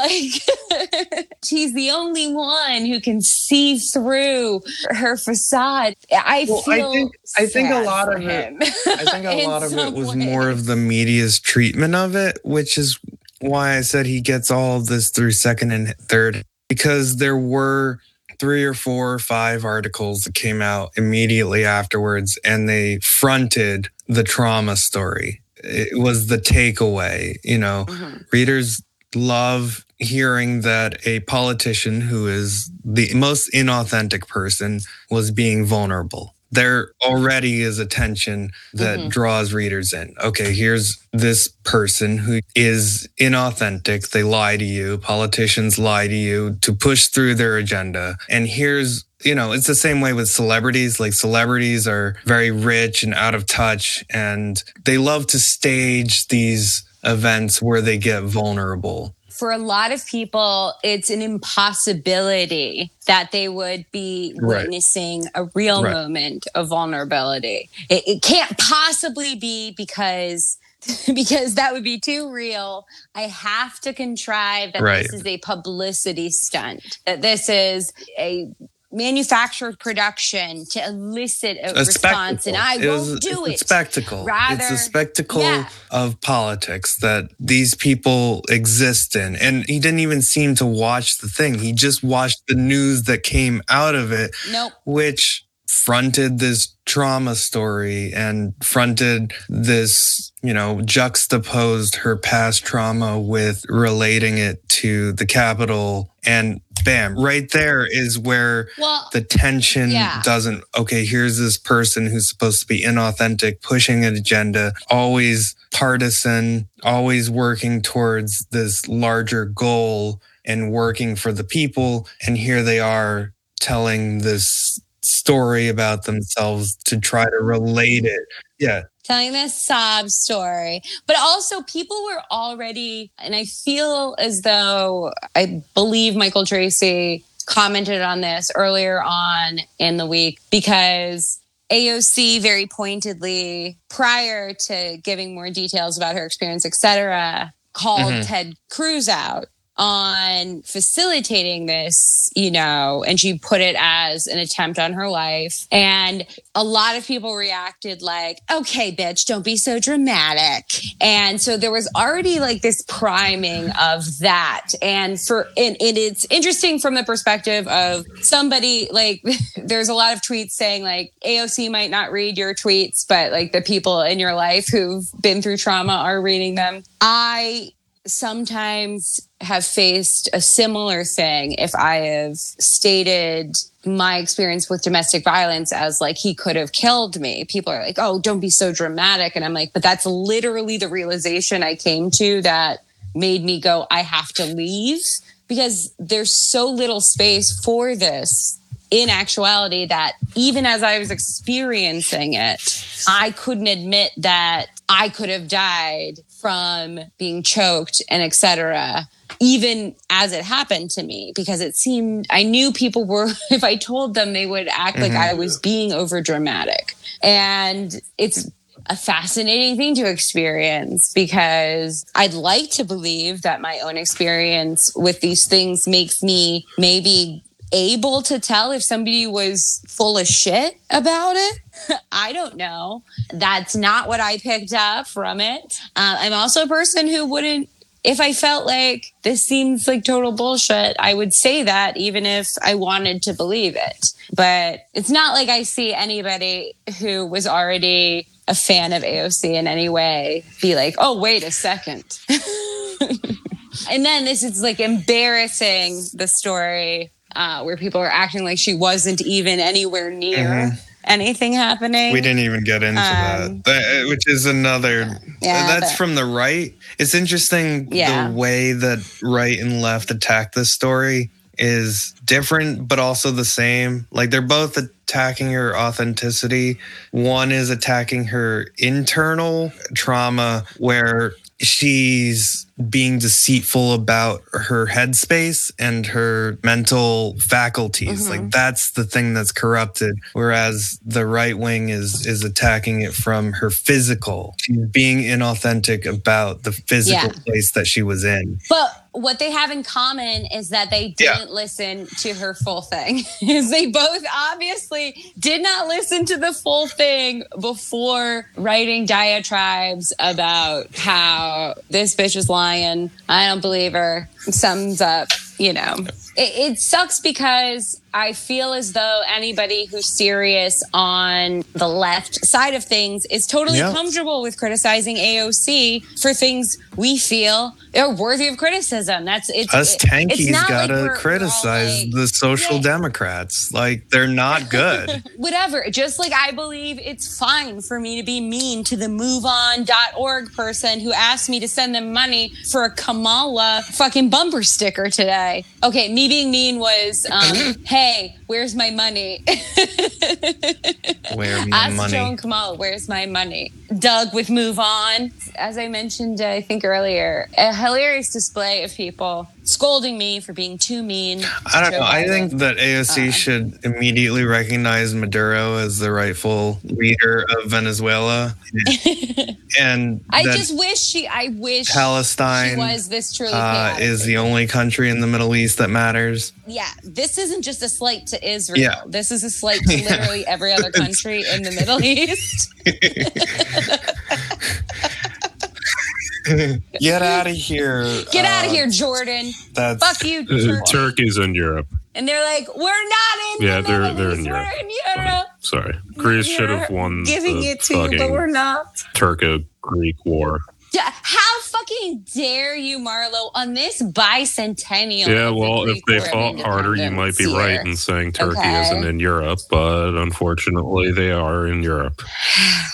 Like (laughs) she's the only one who can see through her facade. I
Well, I
feel
think- I think a (laughs) lot of it- I think a lot of it was
way.
more of the media's treatment of it, which is why I said he gets all of this through second and third, because there were three or four or five articles that came out immediately afterwards and they fronted the trauma story. It was the takeaway, you know,
Mhm.
readers love hearing that a politician who is the most inauthentic person was being vulnerable. There already is a tension that
Mhm.
draws readers in. Okay, here's this person who is inauthentic. They lie to you. Politicians lie to you to push through their agenda. And here's you know, it's the same way with celebrities. Like celebrities are very rich and out of touch, and they love to stage these events where they get vulnerable.
For a lot of people, it's an impossibility that they would be
Right.
witnessing a real
Right.
moment of vulnerability. It, it can't possibly be because (laughs) because that would be too real. I have to contrive that
Right.
this is a publicity stunt. That this is a manufactured production to elicit a,
A
response,
spectacle.
and I
It
won't
was-
do
it's
it.
a spectacle. it's
Rather-
a spectacle
yeah.
of politics that these people exist in. And he didn't even seem to watch the thing. He just watched the news that came out of it,
Nope.
which fronted this trauma story and fronted this, you know, juxtaposed her past trauma with relating it to the capital And bam, right there is where
Well,
the tension
Yeah.
doesn't okay here's this person who's supposed to be inauthentic pushing an agenda always partisan always working towards this larger goal and working for the people and here they are telling this story about themselves to try to relate it yeah
telling this sob story. But also, people were already, and I feel as though I believe Michael Tracey commented on this earlier on in the week because AOC very pointedly, prior to giving more details about her experience, etc., called
Mhm.
Ted Cruz out on facilitating this, you know, and she put it as an attempt on her life. And a lot of people reacted like, okay, bitch, don't be so dramatic. And so there was already like this priming of that. And for, and, and it's interesting from the perspective of somebody like, (laughs) there's a lot of tweets saying like AOC might not read your tweets, but like the people in your life who've been through trauma are reading them. I sometimes have faced a similar thing if I have stated my experience with domestic violence as like he could have killed me. People are like, oh, don't be so dramatic. And I'm like, but that's literally the realization I came to that made me go, I have to leave because there's so little space for this in actuality that even as I was experiencing it, I couldn't admit that I could have died from being choked and etc even as it happened to me because it seemed I knew people were (laughs) if I told them they would act like I mm-hmm. was being over dramatic and it's a fascinating thing to experience because I'd like to believe that my own experience with these things makes me maybe able to tell if somebody was full of shit about it. (laughs) I don't know. That's not what I picked up from it. Uh, I'm also a person who wouldn't, if I felt like this seems like total bullshit, I would say that even if I wanted to believe it. But it's not like I see anybody who was already a fan of AOC in any way be like, oh, wait a second. (laughs) and then this is like embarrassing the story uh, where people are acting like she wasn't even anywhere near anything happening.
We didn't even get into
Um,
that. that, uh, which is another.
Yeah,
that's
but-
from the right. It's interesting
Yeah.
the way that right and left attack this story is different, but also the same. Like they're both attacking her authenticity. One is attacking her internal trauma, where she's being deceitful about her headspace and her mental faculties
Mm-hmm.
like that's the thing that's corrupted whereas the right wing is is attacking it from her physical she's being inauthentic about the physical
Yeah.
place that she was in
But what they have in common is that they didn't listen to her full thing. (laughs) is they both obviously did not listen to the full thing before writing diatribes about how this bitch is lying. I don't believe her. Sums up, you know. It, it sucks because I feel as though anybody who's serious on the left side of things is totally
Yeah.
comfortable with criticizing AOC for things we feel are worthy of criticism. That's it's
us
it-
tankies
it's not
gotta
all
criticize
like,
the social
Yeah.
democrats like they're not (laughs) good
whatever. Just like I believe it's fine for me to be mean to the moveon.org person who asked me to send them money for a Kamala fucking bumper sticker today. Okay, me being mean was, um, (clears throat) hey, where's my money?
where my
Ask
money
Joe and Kamala, where's my money? Doug with Move On. As I mentioned, I think earlier, a hilarious display of people scolding me for being too mean.
I don't know. I think that AOC
Uh,
should immediately recognize Maduro as the rightful leader of Venezuela, (laughs) and
I just wish she. I wish
Palestine,
she was this truly.
uh, is the only country in the Middle East that matters.
yeah. This isn't just a slight to Israel.
Yeah.
This is a slight to
Yeah.
literally (laughs) every other country in the Middle East. (laughs) (laughs)
Get out of here!
Get out
Uh,
of here, Jordan.
That's
Fuck you,
Uh,
Turkey.
Turkey's in Europe.
And they're like, we're not in.
Yeah,
the
they're they're in Europe.
We're in Europe.
Sorry, Greece should have won
Giving
the
it to you, but we're not.
Turco-Greek war.
Yeah, How fucking dare you, Marlo, on this bicentennial?
Yeah,
of the
well, if they fought harder, you might be
Independence
right in saying Turkey
Okay.
isn't in Europe, but unfortunately, they are in Europe. (sighs)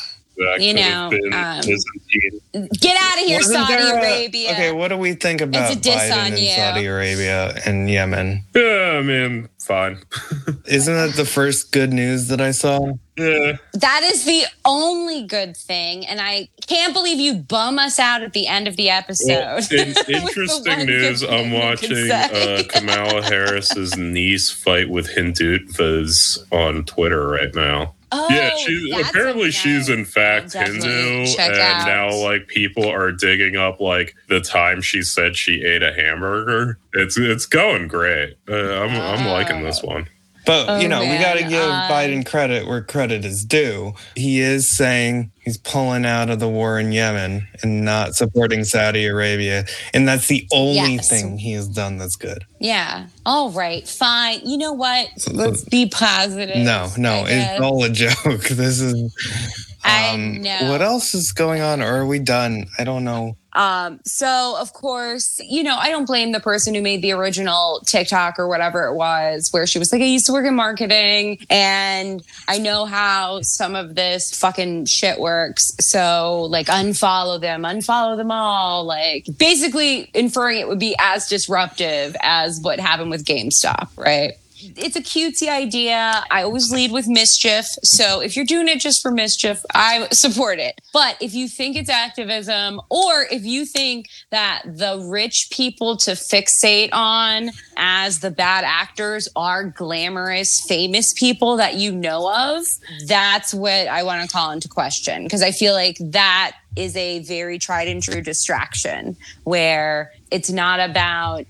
(sighs) That
You know, um, Get out of here,
Wasn't
Saudi
a-
Arabia.
Okay, what do we think about
a diss
Biden
on
and
you.
Saudi Arabia and Yemen?
Yeah, I mean, fine. (laughs)
Isn't that the first good news that I saw?
yeah.
That is the only good thing, and I can't believe you bum us out at the end of the episode.
Well, in, (laughs)
With the
interesting news, I'm
thing you could
watching uh, (laughs) Kamala Harris's niece fight with Hindutva's on Twitter right now.
Oh,
yeah,
she
apparently she's in fact Hindu, and
out.
now like people are digging up like the time she said she ate a hamburger. It's it's going great. Uh, I'm I'm liking this one.
But
Oh,
you know, we got to give
um,
Biden credit where credit is due. He is saying he's pulling out of the war in Yemen and not supporting Saudi Arabia, and that's the only
Yes.
thing he has done that's good.
Yeah. All right. Fine. You know what? Let's be positive.
No, no, it's all a joke. (laughs) This is.
I
Um,
know.
What else is going on, or are we done? I don't know.
Um, so of course, you know, I don't blame the person who made the original TikTok or whatever it was, where she was like, I used to work in marketing and I know how some of this fucking shit works. So like unfollow them, unfollow them all. Like basically inferring it would be as disruptive as what happened with GameStop, right? It's a cutesy idea. I always lead with mischief. So if you're doing it just for mischief, I support it. But if you think it's activism, or if you think that the rich people to fixate on as the bad actors are glamorous, famous people that you know of, that's what I want to call into question. Because I feel like that is a very tried and true distraction where it's not about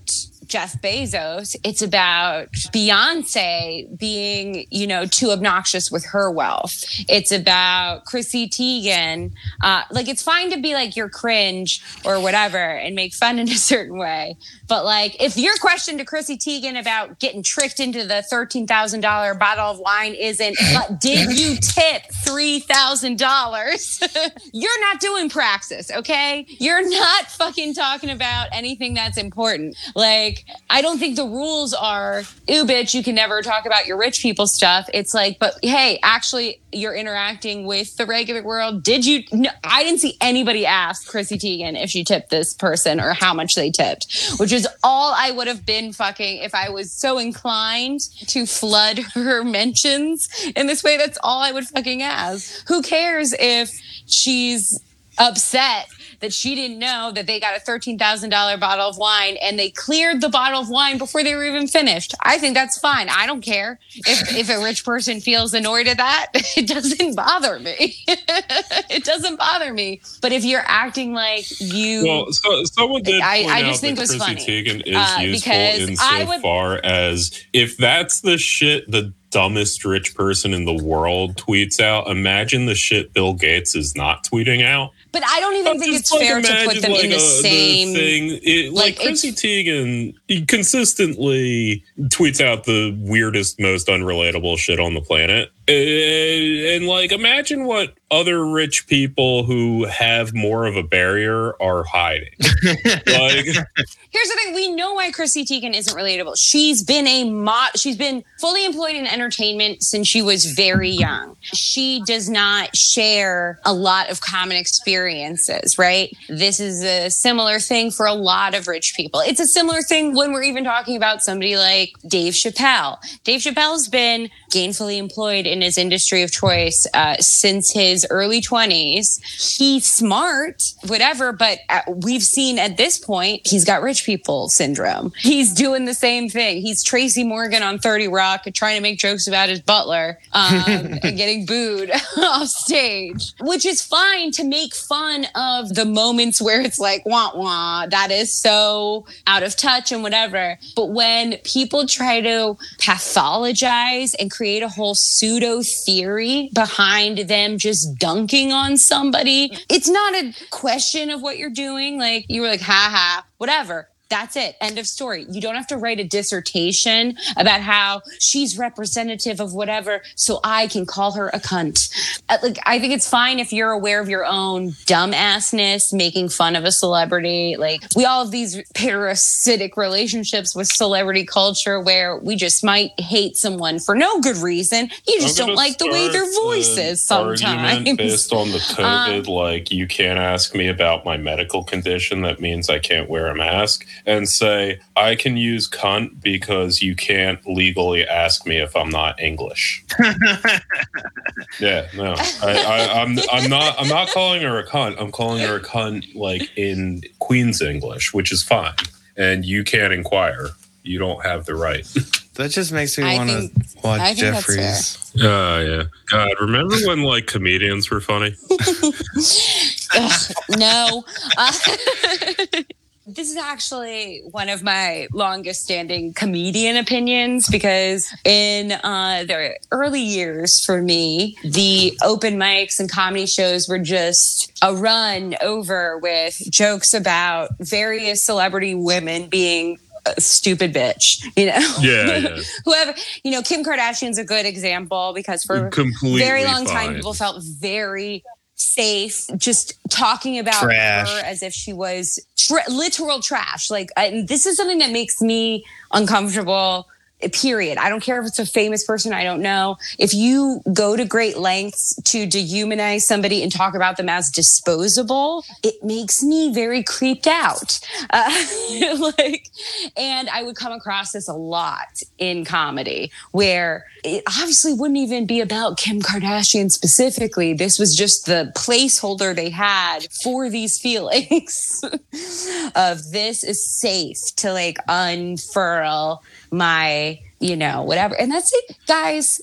Jeff Bezos. It's about Beyonce being, you know, too obnoxious with her wealth. It's about Chrissy Teigen. Uh, like, it's fine to be like, you're cringe or whatever and make fun in a (laughs) certain way. But like, if your question to Chrissy Teigen about getting tricked into the $13,000 bottle of wine isn't, (laughs) but did you tip $3,000? (laughs) you're not doing praxis, okay? You're not fucking talking about anything that's important. Like, I don't think the rules are, ooh, bitch, you can never talk about your rich people stuff. It's like, but hey, actually, you're interacting with the regular world. Did you? No, I didn't see anybody ask Chrissy Teigen if she tipped this person or how much they tipped, which is all I would have been fucking if I was so inclined to flood (laughs) her mentions in this way. That's all I would fucking ask. Who cares if she's upset that she didn't know that they got a $13,000 bottle of wine and they cleared the bottle of wine before they were even finished. I think that's fine. I don't care if, if a rich person feels annoyed at that. (laughs) It doesn't bother me. (laughs) it doesn't bother me. But if you're acting like you.
Well, so, someone did
I- I just think it was
Chrissy
funny.
Teigen is
Uh,
useful
because I
in so
would-
far as if that's the shit the dumbest rich person in the world tweets out, imagine the shit Bill Gates is not tweeting out.
but I don't even
I'm
think it's
like,
fair to put them
like,
in the
a-
same.
thing. It, like,
like,
Chrissy Teigen he consistently tweets out the weirdest, most unrelatable shit on the planet. And, and like, imagine what other rich people who have more of a barrier are hiding. (laughs) like,
Here's the thing: we know why Chrissy Teigen isn't relatable. She's been a mod. She's been fully employed in entertainment since she was very young. She does not share a lot of common experiences, right? This is a similar thing for a lot of rich people. It's a similar thing when we're even talking about somebody like Dave Chappelle. Dave Chappelle's been gainfully employed in his industry of choice uh, since his early 20s. He's smart, whatever, but uh, we've seen at this point, he's got rich people syndrome. He's doing the same thing. He's Tracy Morgan on 30 Rock trying to make jokes about his butler um, (laughs) and getting booed (laughs) off stage, which is fine to make fun of the moments where it's like, wah wah, that is so out of touch and whatever. But when people try to pathologize and create a whole pseudo theory behind them just dunking on somebody, it's not a question of what you're doing. Like, you were like, ha ha, whatever. That's it. End of story. You don't have to write a dissertation about how she's representative of whatever, so I can call her a cunt. Uh, Like, I think it's fine if you're aware of your own dumbassness, making fun of a celebrity. Like, we all have these parasitic relationships with celebrity culture where we just might hate someone for no good reason. You just don't like the way their voice is sometimes.
based on the (laughs)
Um,
COVID, like you can't ask me about my medical condition. That means I can't wear a mask, and say I can use cunt because you can't legally ask me if I'm not English. (laughs) yeah, no, I, I, I'm I'm not I'm not calling her a cunt. I'm calling her a cunt like in Queen's English, which is fine, and you can't inquire. You don't have the right. (laughs)
That just makes me want to watch
I
Jeffries.
Oh yeah, God! Remember when like comedians were funny? (laughs)
Ugh, no. Uh, this is actually one of my longest standing comedian opinions because in uh, the early years for me, the open mics and comedy shows were just a run over with jokes about various celebrity women being a stupid bitch, you know?
Yeah, yeah. (laughs)
Whoever, you know, Kim Kardashian's a good example because for
Completely
very long time people felt very safe just talking about
Trash.
her as if she was tra- literal trash like I, this is something that makes me uncomfortable period. I don't care if it's a famous person i don't know. If you go to great lengths to dehumanize somebody and talk about them as disposable it makes me very creeped out. Uh, (laughs) like and i would come across this a lot in comedy where it obviously wouldn't even be about kim kardashian specifically. This was just the placeholder they had for these (laughs) feelings of this is safe to like unfurl my you know whatever. And that's it. Guys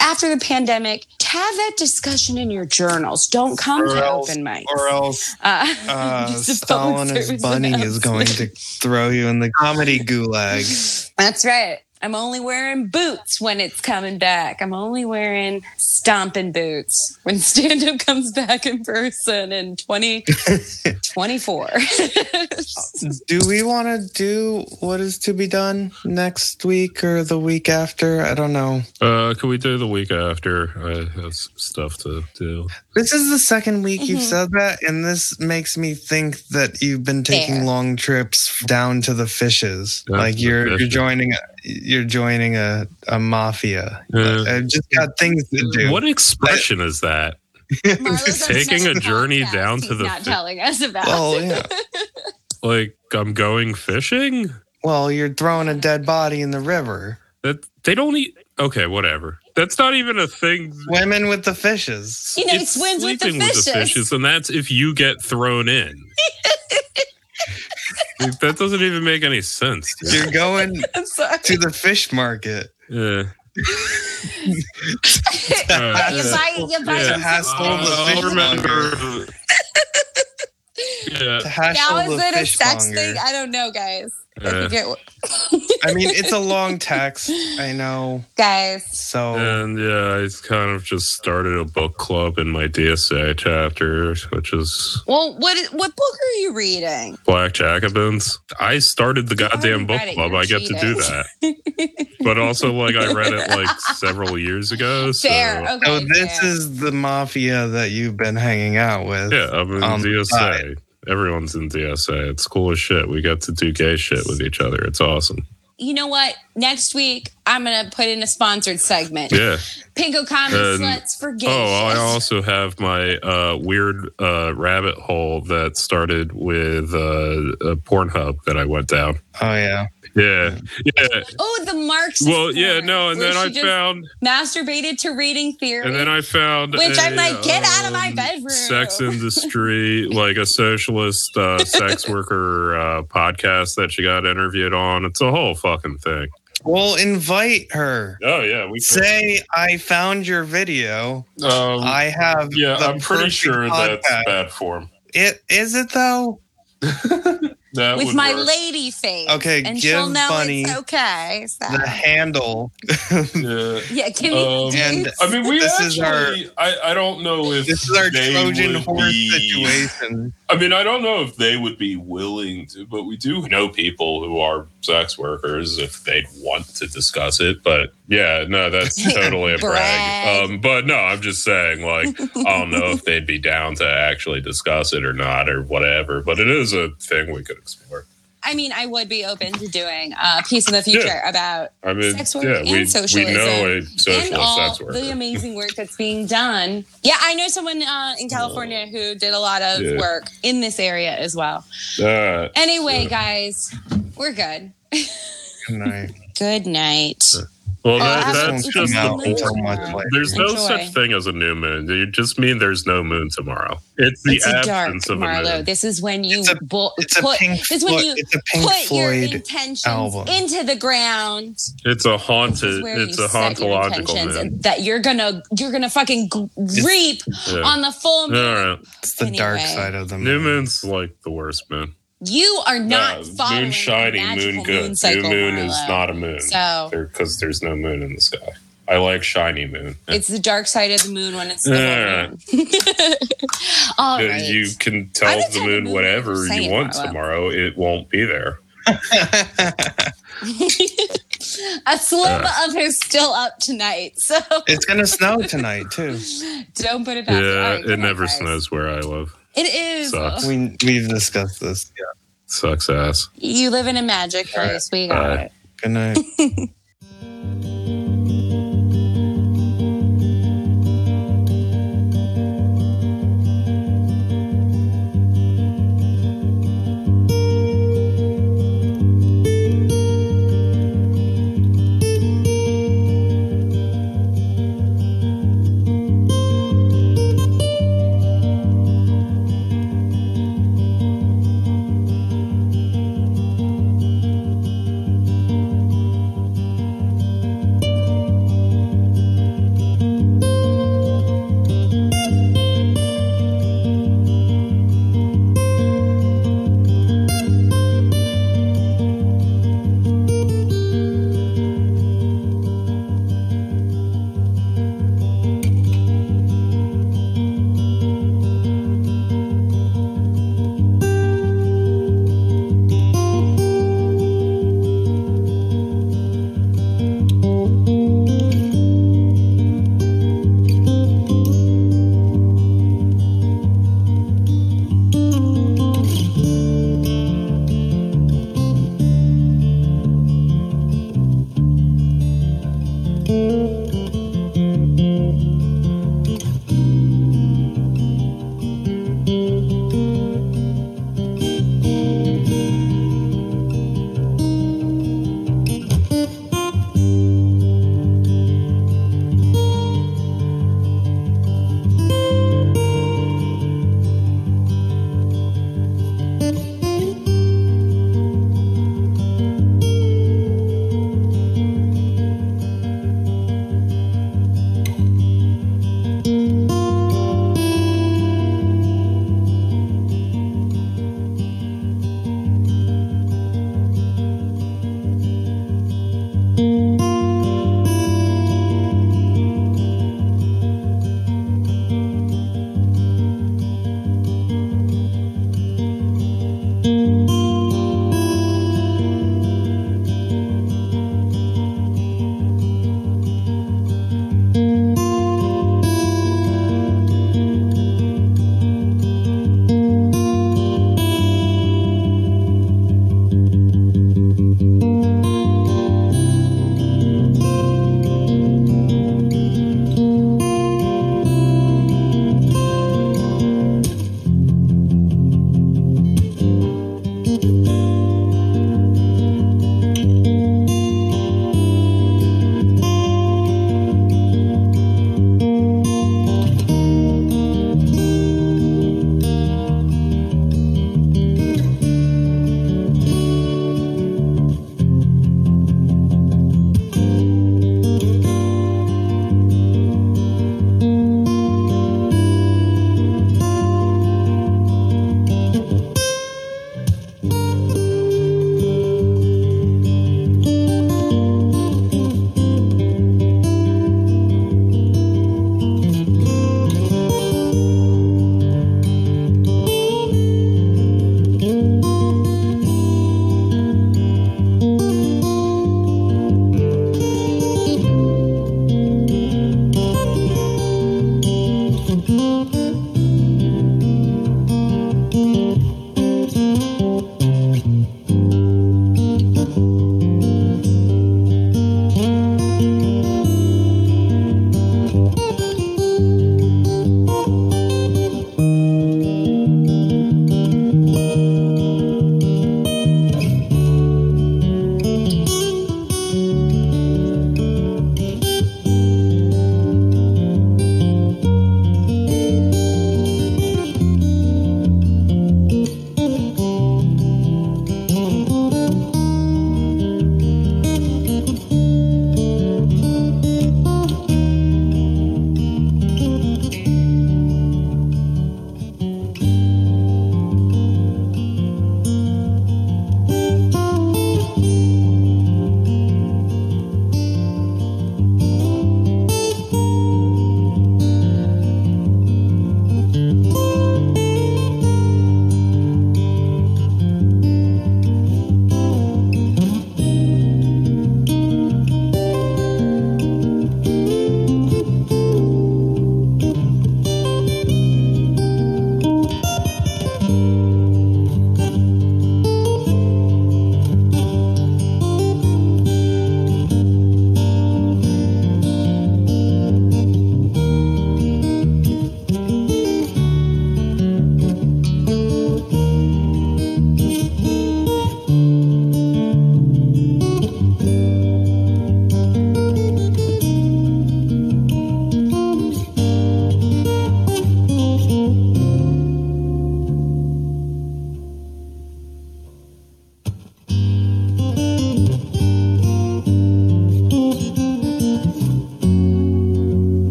after the pandemic have that discussion in your journals. Don't come
Or
to
else-
open mics.
Or else
uh, (laughs)
uh, Stalinist bunny is going to throw you in the comedy gulag.
That's right. I'm only wearing boots when it's coming back. I'm only wearing stomping boots when (laughs) stand up comes back in person in 2024. (laughs) (laughs)
do we want to do what is to be done next week or the week after? I don't know.
Uh, can we do the week after? I have some stuff to do.
This is the second week you've
Mhm.
said that, and this makes me think that you've been taking
Fair.
long trips down to the fishes.
Down
like you're you're joining a, you're joining a, a mafia.
Yeah.
I've just got things to do.
What expression is that? (laughs)
Marlo's
Taking a journey
podcast
down to
he's
the
not
fi-
telling us about.
Well, yeah. (laughs)
Like I'm going fishing?
Well, you're throwing a dead body in the river.
That they don't eat. Okay, whatever. That's not even a thing.
Women with the fishes.
You know,
It's
swims with the
sleeping
fishes.
and that's if you get thrown in. (laughs) Like, that doesn't even make any sense. dude.
You're going (laughs) to the fish market.
Yeah.
you (laughs)
Uh,
buy, you buy
Yeah.
To hassle
I'll,
the
I'll
fish
remember. (laughs) yeah.
To hassle
Now is
the
it a sex
fishmonger.
thing? I don't know, guys. I
Uh,
think it,
I mean, it's a long (laughs) text. I know.
guys.
So
And yeah, I kind of just started a book club in my DSA chapter, which is
Well, what what book are you reading?
Black Jacobins. I started the
already
goddamn book club.
you're
I get to do that. (laughs) But also, like, I read it like several years ago. So,
Fair. Okay.
So this
fair.
is the mafia that you've been hanging out with.
yeah, I'm in
On the
DSA. Everyone's in DSA. It's cool as shit. We get to do gay shit with each other. It's awesome.
you know what? Next week I'm gonna put in a sponsored segment.
Yeah.
Pinko Comedy
And-
Sluts for Gay.
Oh, I also have my uh, weird uh, rabbit hole that started with uh, a Pornhub that I went down.
Oh yeah.
Yeah, yeah.
Oh, the Marks.
Well, yeah, no, and then I found,
masturbated to reading theory.
and then I found,
Which
i
I'm like, get out of my bedroom.
Sex industry, (laughs) like a socialist uh, sex worker uh, podcast that she got interviewed on. It's a whole fucking thing.
Well, invite her.
Oh yeah, we
Say I found your video.
Um,
I have.
yeah,
the
I'm pretty
perfect
sure that's bad form.
It is it though. (laughs)
That
with my
work.
lady face.
Okay,
and
give
she'll know
Bunny
it's okay. So.
The handle. (laughs)
Yeah.
yeah, give me
Um,
And-
I mean, we
This
actually.
is our-
I, I don't know if
This is our Trojan horse
be-
situation.
I mean, I don't know if they would be willing to, but we do know people who are sex workers if they'd want to discuss it. But yeah, no, that's (laughs) totally a brag. Um, but no, I'm just saying, like, I don't know if they'd be down to actually discuss it or not or whatever. But it is a thing we could explore.
I mean, I would be open to doing a piece in the future about
I mean,
Sex work
yeah,
and
we, we
socialism
know a
and
socialist
all
sex worker.
the amazing work that's being done. Yeah, I know someone uh, in California who did a lot of
Yeah.
work in this area as well.
Uh,
Anyway,
Yeah.
guys, we're good.
Good night. (laughs)
Good night.
Well, that,
I
that's just
out
the
moon
much
tomorrow.
later.
There's no
Enjoy.
such thing as a new moon. You just mean there's no moon tomorrow. It's the
it's a dark,
absence of a
Marlo.
moon.
This is when you
It's a-
bu-
It's a
put.
Pink
This is when you
It's a Pink
put your intentions
album.
into the ground.
It's a haunted. It's a
set
hauntological moon.
that you're gonna you're gonna fucking g- reap
Yeah.
on the full moon.
All right.
It's the dark side of the moon.
New moon's like the worst moon.
You are not
No,
following
moon shiny,
the
moon good.
Moon cycle,
New moon is not a moon.
So
because there's no moon in the sky. I like shiny moon.
it's the dark side of the moon when it's (laughs) the
Yeah.
moon. (laughs) All
Uh. You can tell the
tell the
moon
moon
whatever
what you're
you
saying,
want
Marlo.
tomorrow. It won't be there. (laughs)
A slim
Uh.
of is still up tonight, so
It's gonna snow tonight too.
don't put it past.
Yeah,
All right, good
it never
guys.
snows where I live.
It is.
Sucks.
We we've discussed this. Yeah.
Sucks ass.
You live in a magic place. Right. We got
Bye.
it.
Good night. (laughs)